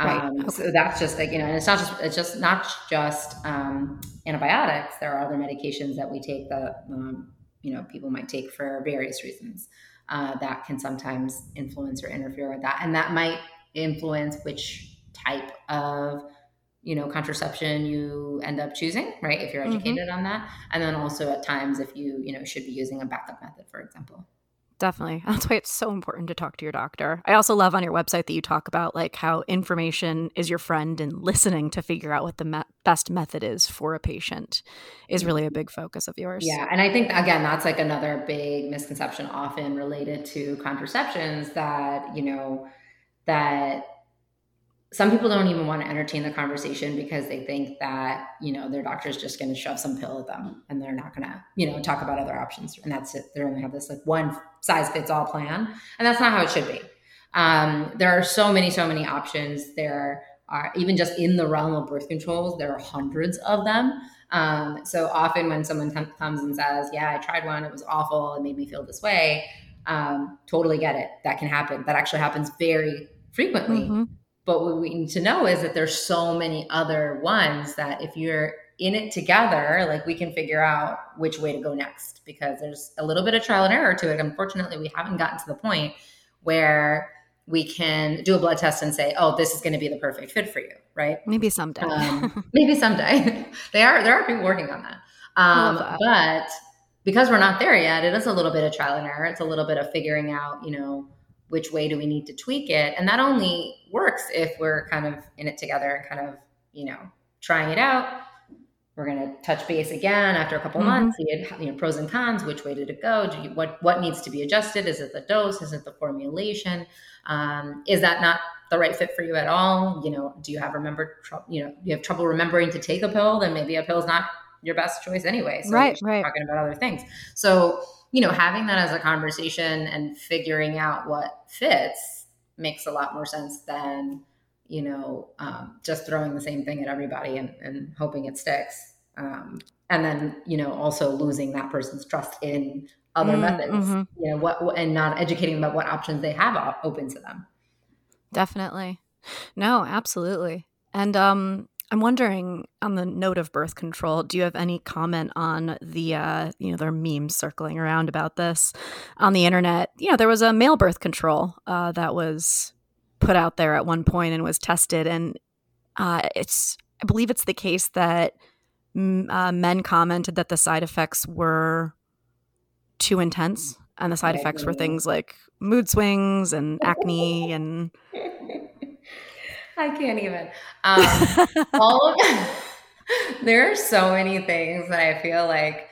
Right. Um, okay. So that's just like you know, and it's not just it's just not just um, antibiotics. There are other medications that we take that um, you know people might take for various reasons uh, that can sometimes influence or interfere with that, and that might influence which type of you know contraception you end up choosing right if you're mm-hmm. educated mm-hmm. on that and then also at times if you you know should be using a backup method for example Definitely. That's why it's so important to talk to your doctor. I also love on your website that you talk about like how information is your friend and listening to figure out what the me- best method is for a patient is really a big focus of yours. Yeah, and I think again that's like another big misconception often related to contraceptions that, you know, that some people don't even want to entertain the conversation because they think that you know their doctor is just going to shove some pill at them and they're not going to you know talk about other options. And that's it. They only have this like one size fits all plan. And that's not how it should be. Um, there are so many so many options. There are even just in the realm of birth controls there are hundreds of them. Um, so often when someone comes and says yeah i tried one. It was awful. It made me feel this way um, totally get it. That can happen. That actually happens very frequently. Mm-hmm but what we need to know is that there's so many other ones that if you're in it together, like we can figure out which way to go next because there's a little bit of trial and error to it. Unfortunately, we haven't gotten to the point where we can do a blood test and say, "Oh, this is going to be the perfect fit for you," right? Maybe someday. Um, maybe someday. they are there are people working on that. Um, that. But because we're not there yet, it is a little bit of trial and error. It's a little bit of figuring out, you know, which way do we need to tweak it? And that only works if we're kind of in it together and kind of you know trying it out. We're going to touch base again after a couple mm-hmm. months see it, you know pros and cons which way did it go? Do you, what what needs to be adjusted? Is it the dose? Is it the formulation? Um, is that not the right fit for you at all? You know do you have remember you know you have trouble remembering to take a pill? Then maybe a pill is not your best choice anyway. So right right. talking about other things. So you know, having that as a conversation and figuring out what fits makes a lot more sense than, you know, um, just throwing the same thing at everybody and, and hoping it sticks. Um, and then, you know, also losing that person's trust in other mm, methods, mm-hmm. you know, what, and not educating about what options they have open to them. Definitely. No, absolutely. And, um, I'm wondering, on the note of birth control, do you have any comment on the, uh, you know, there are memes circling around about this on the internet? You know, there was a male birth control uh, that was put out there at one point and was tested, and uh, it's, I believe it's the case that uh, men commented that the side effects were too intense, and the side effects were things like mood swings and acne and I can't even. Um, all of, there are so many things that I feel like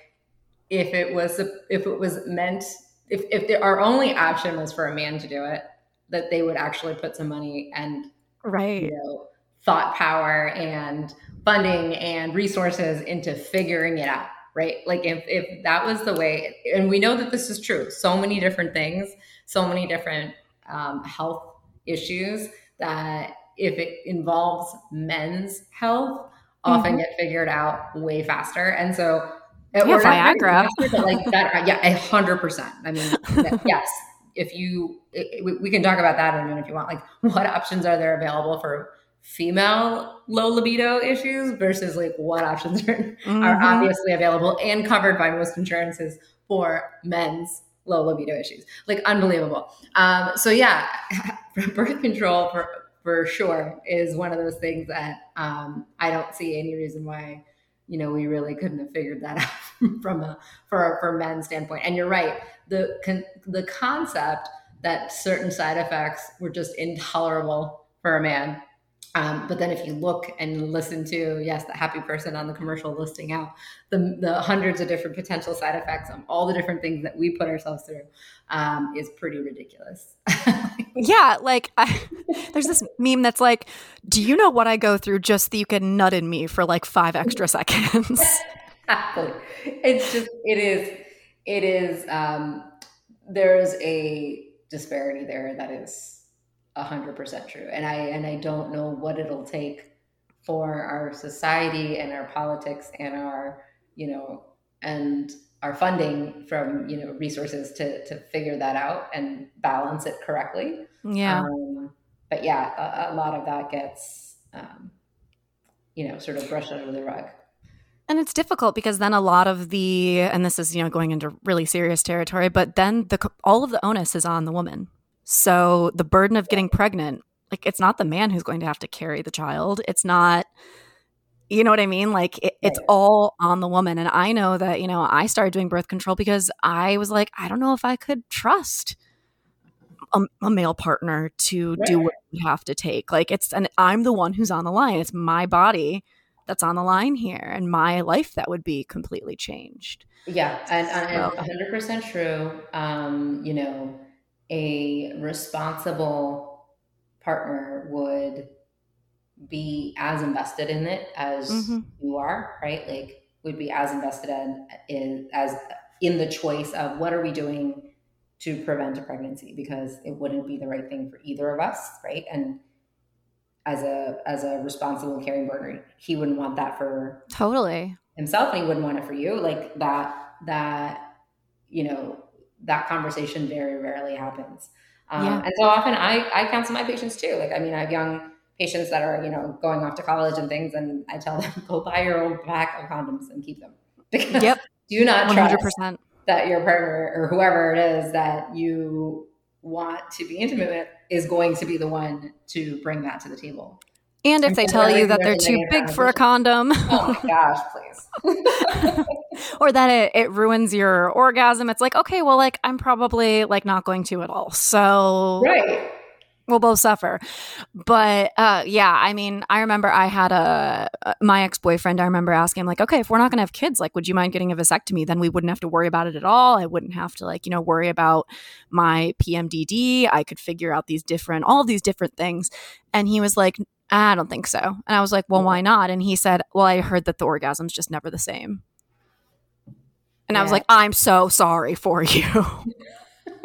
if it was if it was meant if if the, our only option was for a man to do it, that they would actually put some money and right you know thought power and funding and resources into figuring it out right like if if that was the way and we know that this is true so many different things so many different um, health issues that if it involves men's health, often mm-hmm. get figured out way faster. And so, yeah, Viagra, faster, like that, yeah, a hundred percent. I mean, yes, if you, it, we, we can talk about that in a minute if you want. Like, what options are there available for female low libido issues versus like what options are, mm-hmm. are obviously available and covered by most insurances for men's low libido issues. Like unbelievable. Um, so yeah, birth control for for sure is one of those things that um, I don't see any reason why you know we really couldn't have figured that out from a for a for men's standpoint. And you're right, the con- the concept that certain side effects were just intolerable for a man um, but then if you look and listen to, yes, the happy person on the commercial listing out the, the hundreds of different potential side effects of all the different things that we put ourselves through um, is pretty ridiculous. yeah. Like I, there's this meme that's like, do you know what I go through just that you can nut in me for like five extra seconds? exactly. It's just, it is, it is, um, there's a disparity there that is hundred percent true. And I and I don't know what it'll take for our society and our politics and our, you know, and our funding from, you know, resources to to figure that out and balance it correctly. Yeah. Um, but yeah, a, a, lot of that gets um, you know, sort of brushed under the rug. And it's difficult because then a lot of the, and this is, you know, going into really serious territory, but then the all of the onus is on the woman. So the burden of getting pregnant, like it's not the man who's going to have to carry the child. It's not you know what I mean? Like it, it's all on the woman. And I know that, you know, I started doing birth control because I was like, I don't know if I could trust a, a male partner to do what we have to take. Like it's, and I'm the one who's on the line. It's my body that's on the line here and my life that would be completely changed. Yeah. And, and 100% true. Um, you know, a responsible partner would be as invested in it as mm-hmm. you are, right? Like would be as invested in, in as in the choice of what are we doing to prevent a pregnancy because it wouldn't be the right thing for either of us, right? And as a as a responsible caring partner, he wouldn't want that for totally himself, and he wouldn't want it for you. Like that that you know that conversation very rarely happens. Um, yeah. And so often I, I counsel my patients too. Like, I mean, I have young patients that are, you know, going off to college and things, and I tell them, go buy your own pack of condoms and keep them. Because yep. do not 100%. trust that your partner or whoever it is that you want to be intimate with is going to be the one to bring that to the table. And if they tell you that they're too big for a condom. Oh my gosh, please. or that it, it ruins your orgasm. It's like, okay, well, like I'm probably like not going to at all. So Right. We'll both suffer. But uh, yeah, I mean, I remember I had a, my ex boyfriend. I remember asking him, like, okay, if we're not going to have kids, like, would you mind getting a vasectomy? Then we wouldn't have to worry about it at all. I wouldn't have to, like, you know, worry about my PMDD. I could figure out these different, all these different things. And he was like, I don't think so. And I was like, well, why not? And he said, well, I heard that the orgasm's just never the same. And yeah. I was like, I'm so sorry for you.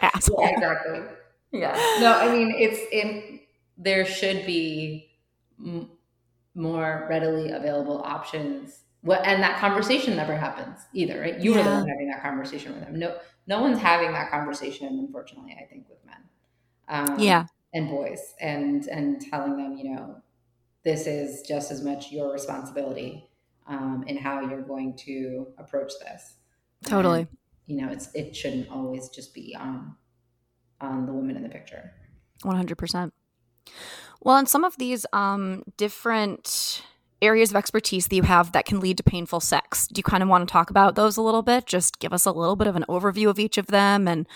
Asshole. Yeah, exactly. Yeah. No, I mean, it's in, there should be m- more readily available options. What, and that conversation never happens either, right? You yeah. are the one having that conversation with them. No, no one's having that conversation, unfortunately, I think, with men. Um, yeah and boys and and telling them you know this is just as much your responsibility um, in how you're going to approach this. Totally. And, you know it's it shouldn't always just be on on the woman in the picture. 100% well in some of these um different areas of expertise that you have that can lead to painful sex do you kind of want to talk about those a little bit? Just give us a little bit of an overview of each of them and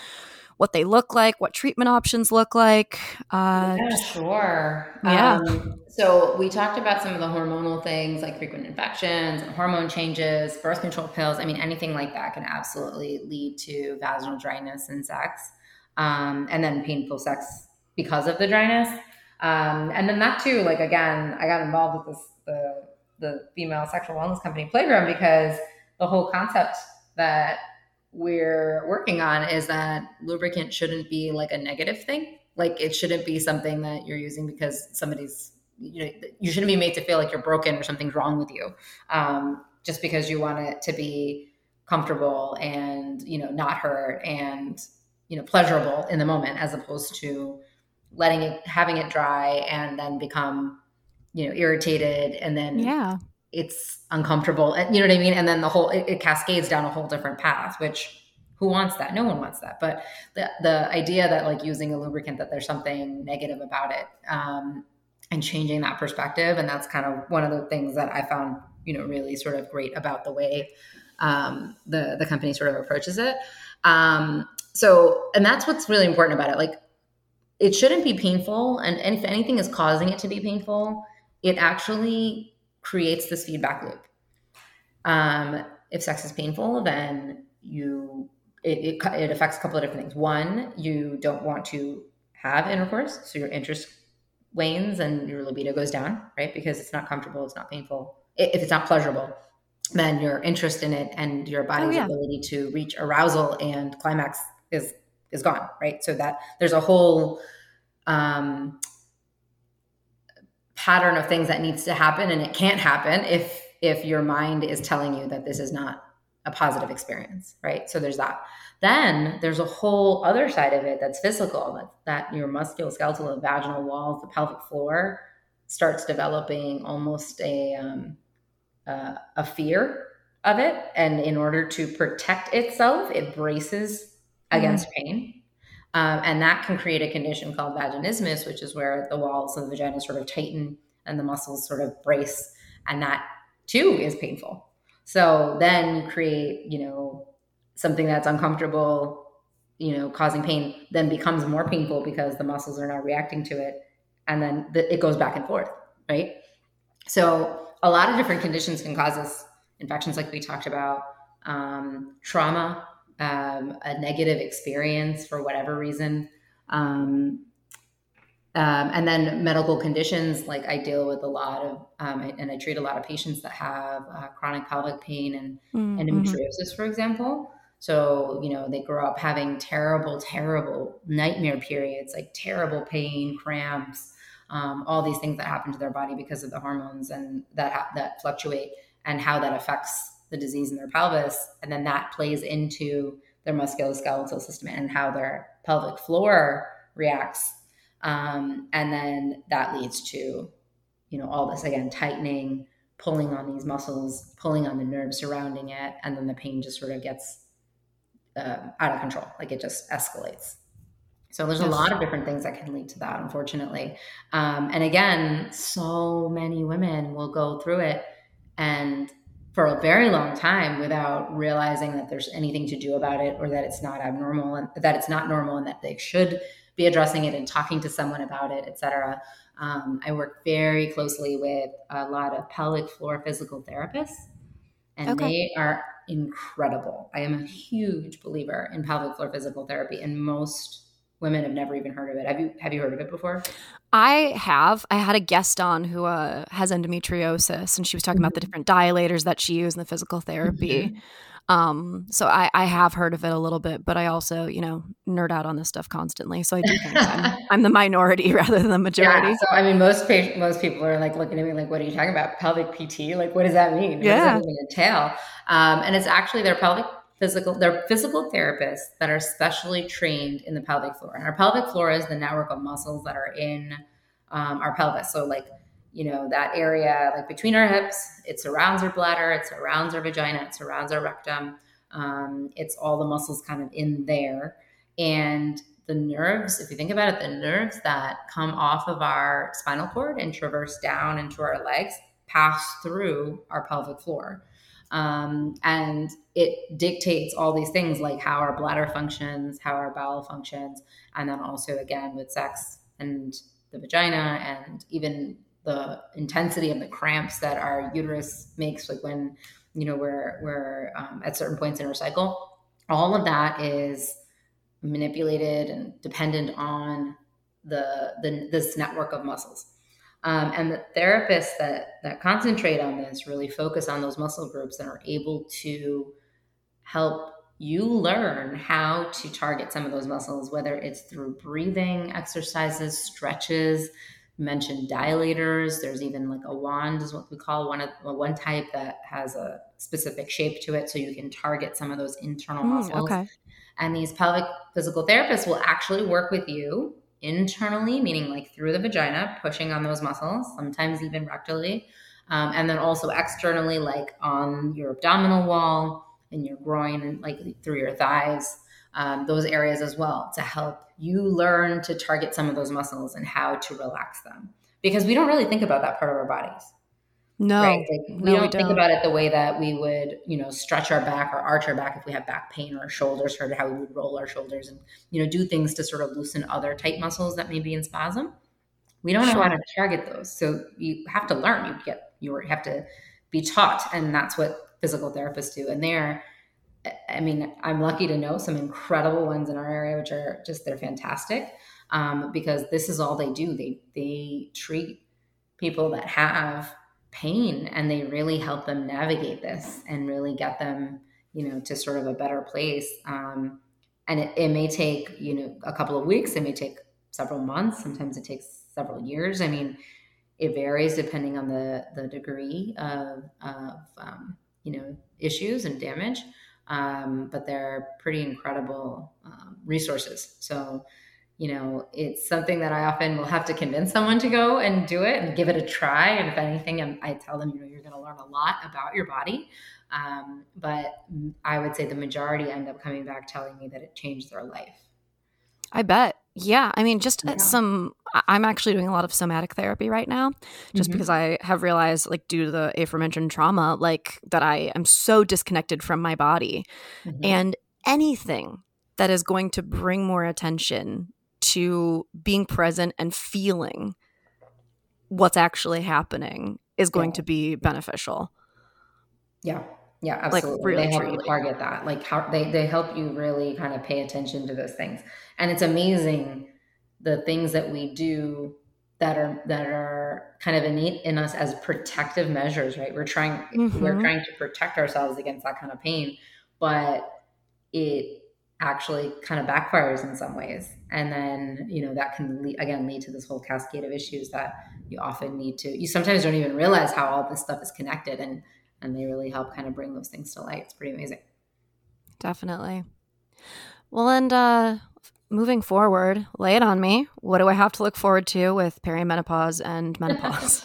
what they look like, what treatment options look like. Uh, yeah, sure. Yeah. Um, so we talked about some of the hormonal things like frequent infections and hormone changes, birth control pills. I mean, anything like that can absolutely lead to vaginal dryness in sex, um, and then painful sex because of the dryness. Um, and then that too, like again, I got involved with this the the female sexual wellness company Playground because the whole concept that we're working on is that lubricant shouldn't be like a negative thing. Like it shouldn't be something that you're using because somebody's you know you shouldn't be made to feel like you're broken or something's wrong with you um, just because you want it to be comfortable and you know not hurt and you know pleasurable in the moment as opposed to letting it having it dry and then become you know irritated and then yeah it's uncomfortable and you know what i mean? And then the whole it, it, cascades down a whole different path which who wants that? No one wants that. But the the idea that like using a lubricant that there's something negative about it um, and changing that perspective and that's kind of one of the things that i found you know really sort of great about the way um, the the company sort of approaches it. Um, so and that's what's really important about it. Like it shouldn't be painful and, and if anything is causing it to be painful it actually creates this feedback loop. Um, if sex is painful, then you it, it, it affects a couple of different things. One, you don't want to have intercourse, so your interest wanes and your libido goes down, right? Because it's not comfortable, it's not painful. If it's not pleasurable, then your interest in it and your body's oh, yeah. ability to reach arousal and climax is is gone, right? So that there's a whole um, pattern of things that needs to happen and it can't happen if if your mind is telling you that this is not a positive experience right? So there's that. Then there's a whole other side of it that's physical that, that your musculoskeletal and vaginal walls the pelvic floor starts developing almost a um, uh, a fear of it. And in order to protect itself it braces against mm-hmm. pain um, and that can create a condition called vaginismus, which is where the walls of the vagina sort of tighten and the muscles sort of brace. And that too is painful. So then you create, you know, something that's uncomfortable, you know, causing pain, then becomes more painful because the muscles are now reacting to it. And then the, it goes back and forth, right? So a lot of different conditions can cause us infections, like we talked about, um, trauma, um, a negative experience for whatever reason. Um, um, and then medical conditions, like I deal with a lot of, um, and I treat a lot of patients that have uh, chronic pelvic pain and mm-hmm. endometriosis, for example. So, you know, they grow up having terrible, terrible nightmare periods, like terrible pain, cramps, um, all these things that happen to their body because of the hormones and that ha- that fluctuate, and how that affects the disease in their pelvis. And then that plays into their musculoskeletal system and how their pelvic floor reacts. Um, and then that leads to, you know, all this again, tightening, pulling on these muscles, pulling on the nerves surrounding it. And then the pain just sort of gets uh, out of control. Like it just escalates. So there's a lot of different things that can lead to that, unfortunately. Um, and again, so many women will go through it and for a very long time without realizing that there's anything to do about it or that it's not abnormal and that it's not normal and that they should be addressing it and talking to someone about it, etc. Um, I work very closely with a lot of pelvic floor physical therapists, and okay. they are incredible. I am a huge believer in pelvic floor physical therapy, and most women have never even heard of it. Have you have you heard of it before? I have. I had a guest on who uh, has endometriosis, and she was talking mm-hmm. about the mm-hmm. different dilators that she used in the physical therapy. Mm-hmm. Um, so I, I have heard of it a little bit, but I also, you know, nerd out on this stuff constantly. So I do think I'm, I'm, the minority rather than the majority. Yeah, so I mean, most most people are like looking at me like, "What are you talking about? Pelvic PT? Like, what does that mean? Yeah. What does that even entail?" Um, and it's actually their pelvic physical they're physical therapists that are specially trained in the pelvic floor. And our pelvic floor is the network of muscles that are in um, our pelvis. So like you know that area like between our hips it surrounds our bladder it surrounds our vagina it surrounds our rectum. Um, it's all the muscles kind of in there. And the nerves if you think about it the nerves that come off of our spinal cord and traverse down into our legs pass through our pelvic floor. Um, and it dictates all these things like how our bladder functions, how our bowel functions, and then also again with sex and the vagina and even the intensity of the cramps that our uterus makes, like when you know we're we're um, at certain points in our cycle. All of that is manipulated and dependent on the, the this network of muscles. Um, and the therapists that that concentrate on this really focus on those muscle groups and are able to help you learn how to target some of those muscles, whether it's through breathing exercises, stretches. Mentioned dilators. There's even like a wand, is what we call one of one type that has a specific shape to it, so you can target some of those internal mm, muscles. Okay. And these pelvic physical therapists will actually work with you internally, meaning like through the vagina, pushing on those muscles, sometimes even rectally. Um, and then also externally, like on your abdominal wall and your groin and like through your thighs, um, those areas as well to help you learn to target some of those muscles and how to relax them. Because we don't really think about that part of our bodies. No, right? like, we, no don't don't think about it the way that we would, you know, stretch our back or arch our back if we have back pain or our shoulders hurt, how we would roll our shoulders and, you know, do things to sort of loosen other tight muscles that may be in spasm. We don't sure. know how to target those. So you have to learn. You get, you have to be taught. And that's what physical therapists do. And they're, I mean, I'm lucky to know some incredible ones in our area, which are just, they're fantastic um, because this is all they do. They, they treat people that have pain and they really help them navigate this and really get them you know to sort of a better place um, and it, it may take you know a couple of weeks it may take several months sometimes it takes several years i mean it varies depending on the the degree of, of um, you know issues and damage um, but they're pretty incredible um, resources so you know, it's something that I often will have to convince someone to go and do it and give it a try. And if anything, I'm, i tell them, you know, you're going to learn a lot about your body. Um, but I would say the majority end up coming back telling me that it changed their life. I bet. Yeah. I mean, just yeah. some, I'm actually doing a lot of somatic therapy right now, just mm-hmm. because I have realized, like, due to the aforementioned trauma, like, that I am so disconnected from my body. Mm-hmm. And anything that is going to bring more attention to being present and feeling what's actually happening is going yeah. to be beneficial. Yeah. Yeah, absolutely. Like really, they help truly. you target that. Like how they, they help you really kind of pay attention to those things. And it's amazing the things that we do that are that are kind of innate in us as protective measures, right? We're trying mm-hmm. we're trying to protect ourselves against that kind of pain, but it actually kind of backfires in some ways and then you know that can lead, again lead to this whole cascade of issues that you often need to you sometimes don't even realize how all this stuff is connected and and they really help kind of bring those things to light it's pretty amazing definitely well and uh moving forward lay it on me what do i have to look forward to with perimenopause and menopause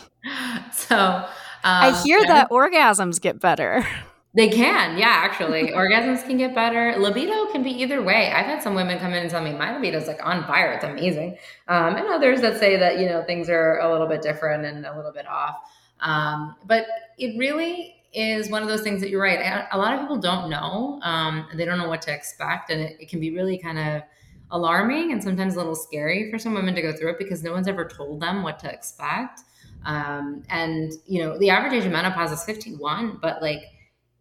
so um, i hear that orgasms get better They can, yeah, actually. Orgasms can get better. Libido can be either way. I've had some women come in and tell me my libido is like on fire. It's amazing. Um, and others that say that, you know, things are a little bit different and a little bit off. Um, but it really is one of those things that you're right. A lot of people don't know. Um, they don't know what to expect. And it, it can be really kind of alarming and sometimes a little scary for some women to go through it because no one's ever told them what to expect. Um, and, you know, the average age of menopause is 51, but like,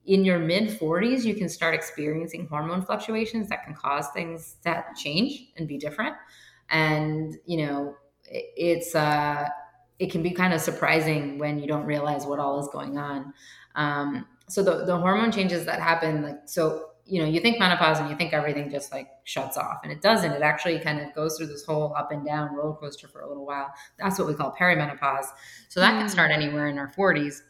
in your mid 40s, you can start experiencing hormone fluctuations that can cause things that change and be different. And, you know, it's, uh, it can be kind of surprising when you don't realize what all is going on. Um, so the, the hormone changes that happen, like, so, you know, you think menopause and you think everything just like shuts off and it doesn't. It actually kind of goes through this whole up and down roller coaster for a little while. That's what we call perimenopause. So that mm. can start anywhere in our 40s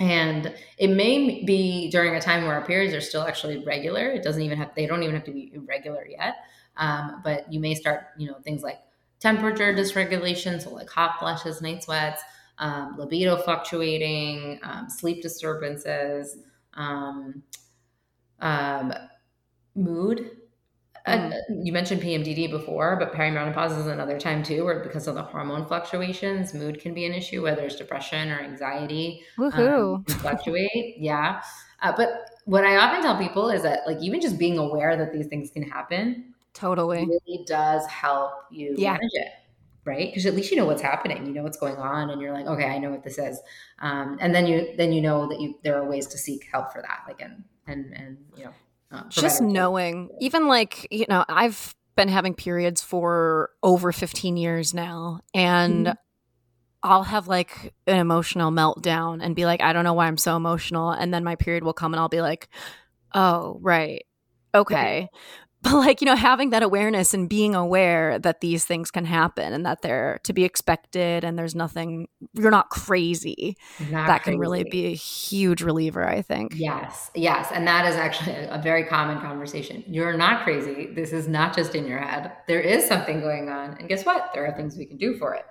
and it may be during a time where our periods are still actually regular it doesn't even have they don't even have to be irregular yet um, but you may start you know things like temperature dysregulation so like hot flushes night sweats um, libido fluctuating um, sleep disturbances um, um, mood Mm. Uh, you mentioned PMDD before, but perimenopause is another time too, where because of the hormone fluctuations, mood can be an issue, whether it's depression or anxiety. Woohoo! Um, fluctuate, yeah. Uh, but what I often tell people is that, like, even just being aware that these things can happen, totally, really does help you yeah. manage it right because at least you know what's happening you know what's going on and you're like okay i know what this is um, and then you then you know that you there are ways to seek help for that like and and and you know uh, just knowing even like you know i've been having periods for over 15 years now and mm-hmm. I'll have like an emotional meltdown and be like, I don't know why I'm so emotional. And then my period will come and I'll be like, oh, right. Okay but like you know having that awareness and being aware that these things can happen and that they're to be expected and there's nothing you're not crazy not that crazy. can really be a huge reliever i think. Yes yes and that is actually a very common conversation. You're not crazy. This is not just in your head. There is something going on and guess what? There are things we can do for it.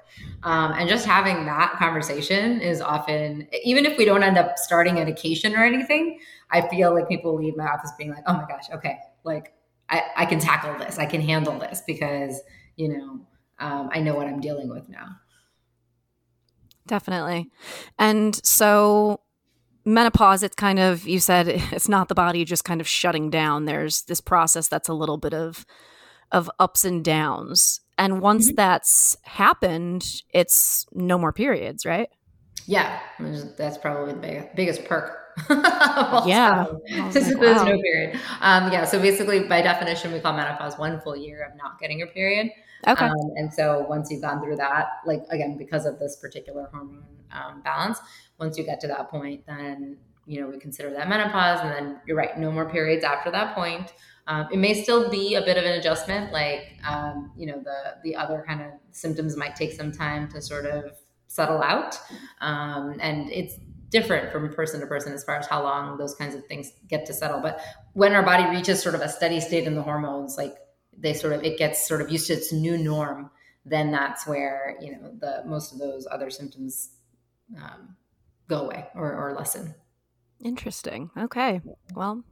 Um, and just having that conversation is often even if we don't end up starting education or anything i feel like people leave my office being like oh my gosh okay like I, I can tackle this. I can handle this because, you know, um, I know what I'm dealing with now. Definitely. And so menopause, it's kind of, you said it's not the body just kind of shutting down. There's this process that's a little bit of, of ups and downs. And once mm-hmm. that's happened, it's no more periods, right? Yeah. That's probably the big, biggest perk yeah. Like, there's wow. no period. Um, yeah. So basically, by definition, we call menopause one full year of not getting your period. Okay. Um, and so once you've gone through that, like again, because of this particular hormone um, balance, once you get to that point, then you know we consider that menopause, and then you're right, no more periods after that point. Um, it may still be a bit of an adjustment, like um, you know the the other kind of symptoms might take some time to sort of settle out, um, and it's different from person to person as far as how long those kinds of things get to settle. But when our body reaches sort of a steady state in the hormones, like they sort of it gets sort of used to its new norm, then that's where you know the most of those other symptoms um, go away or, or lessen. Interesting. Okay. Well,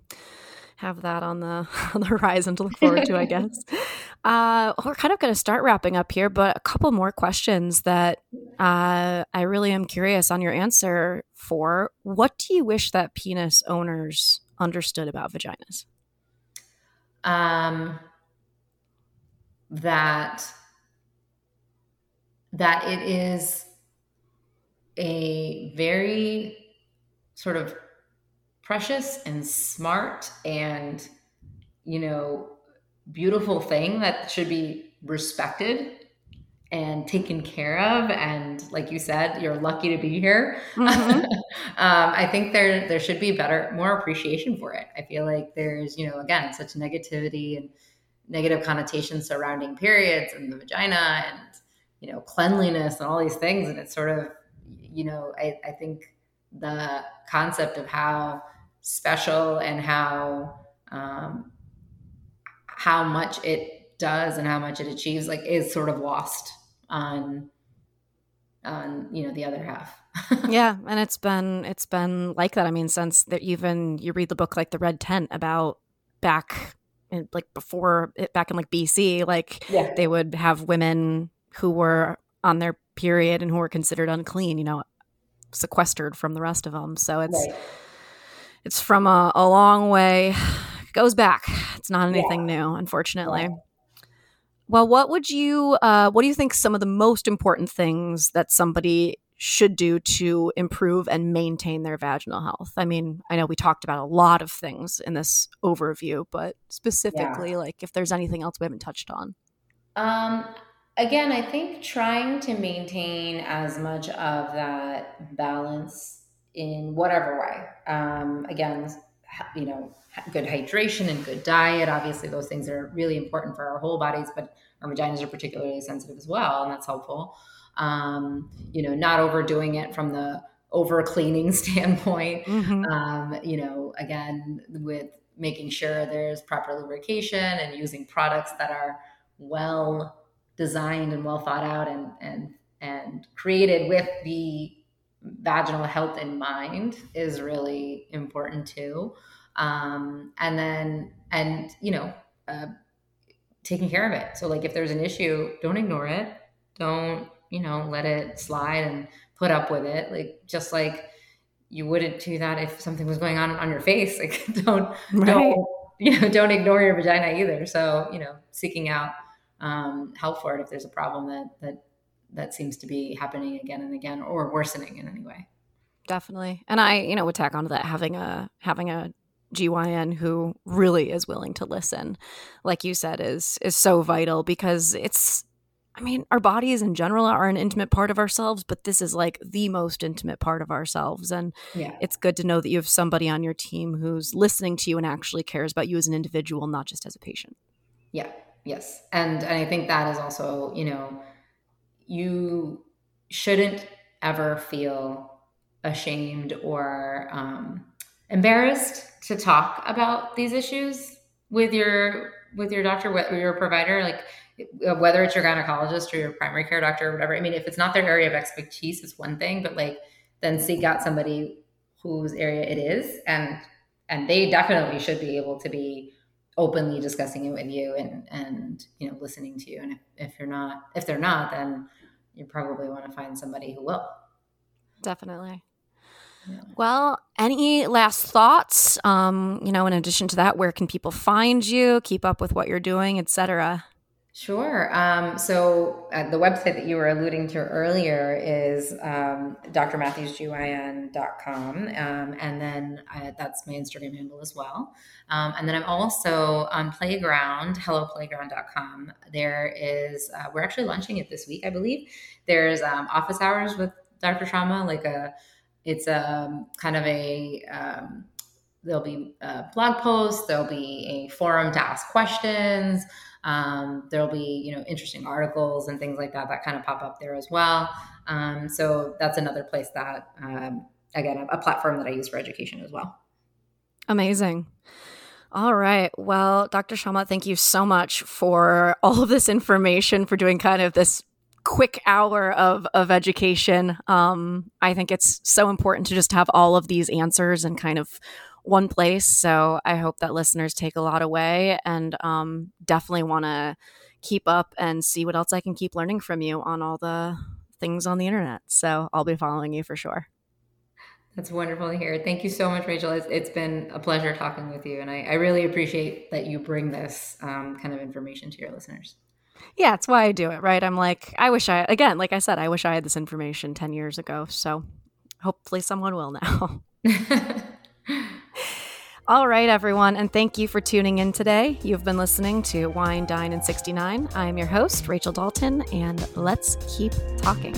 have that on the on the horizon to look forward to, I guess. Uh, we're kind of going to start wrapping up here, but a couple more questions that uh, I really am curious on your answer for. What do you wish that penis owners understood about vaginas? Um, that that it is a very sort of precious and smart and you know beautiful thing that should be respected and taken care of. And like you said you're lucky to be here. Mm-hmm. um, i think there there should be better more appreciation for it. I feel like there's you know again such negativity and negative connotations surrounding periods and the vagina and you know cleanliness and all these things. And it's sort of you know i, I think the concept of how special and how um, how much it does and how much it achieves like is sort of lost on on you know the other half yeah and it's been it's been like that i mean since that even you read the book like the red tent about back in, like before it back in like bc like yeah. they would have women who were on their period and who were considered unclean you know sequestered from the rest of them so it's right. it's from a, a long way goes back. It's not anything yeah. new, unfortunately. Yeah. Well, what would you uh, what do you think some of the most important things that somebody should do to improve and maintain their vaginal health? I mean, I know we talked about a lot of things in this overview, but specifically, yeah. like if there's anything else we haven't touched on. Um, again, I think trying to maintain as much of that balance in whatever way. Um, again, you know, good hydration and good diet. Obviously, those things are really important for our whole bodies, but our vaginas are particularly sensitive as well, and that's helpful. Um, you know, not overdoing it from the over cleaning standpoint. Mm-hmm. Um, you know, again, with making sure there's proper lubrication and using products that are well designed and well thought out and and and created with the vaginal health in mind is really important too. Um, and then and you know uh, taking care of it. So like if there's an issue, don't ignore it. Don't you know let it slide and put up with it. Like just like you wouldn't do that if something was going on on your face. Like don't right. don't you know don't ignore your vagina either. So you know seeking out um, help for it if there's a problem that that that seems to be happening again and again or worsening in any way. Definitely, and I you know would tack onto that having a having a GYN who really is willing to listen, like you said, is is so vital because it's I mean, our bodies in general are an intimate part of ourselves, but this is like the most intimate part of ourselves. And yeah. it's good to know that you have somebody on your team who's listening to you and actually cares about you as an individual, not just as a patient. Yeah. Yes. And, and I think that is also, you know, you shouldn't ever feel ashamed or um, embarrassed to talk about these issues with your with your doctor, with your provider. Like uh, whether it's your gynecologist or your primary care doctor or whatever. I mean, if it's not their area of expertise, it's one thing, but like then seek out somebody whose area it is, and and they definitely should be able to be openly discussing it with you and and you know listening to you. And if, if you're not, if they're not, then you probably want to find somebody who will. Definitely. Yeah. Well, any last thoughts? Um, you know, in addition to that, where can people find you, keep up with what you're doing, etc.? Sure. Um, so uh, the website that you were alluding to earlier is um, drmathewsgyn.com. Um, and then I, that's my Instagram handle as well. Um, and then I'm also on Playground, helloplayground.com. There is, uh, we're actually launching it this week, I believe. There's um, office hours with Dr. Shyama, like a, it's a um, kind of a, um, there'll be a blog posts, there'll be a forum to ask questions. Um, there'll be you know interesting articles and things like that that kind of pop up there as well. Um, so that's another place that um, again a, a platform that I use for education as well. Amazing. All right. Well, Dr. Shyama, thank you so much for all of this information, for doing kind of this quick hour of, of education. Um, I think it's so important to just have all of these answers and kind of one place. So I hope that listeners take a lot away and um, definitely want to keep up and see what else I can keep learning from you on all the things on the internet. So I'll be following you for sure. That's wonderful to hear. Thank you so much, Rachel. it's, it's been a pleasure talking with you. And I, I really appreciate that you bring this um, kind of information to your listeners. Yeah, it's why I do it, right? I'm like, I wish I, again, like I said, I wish I had this information 10 years ago. So hopefully someone will now. All right, everyone, and thank you for tuning in today. You've been listening to Wine, Dine, and 69. I'm your host, Rachel Dalton, and let's keep talking.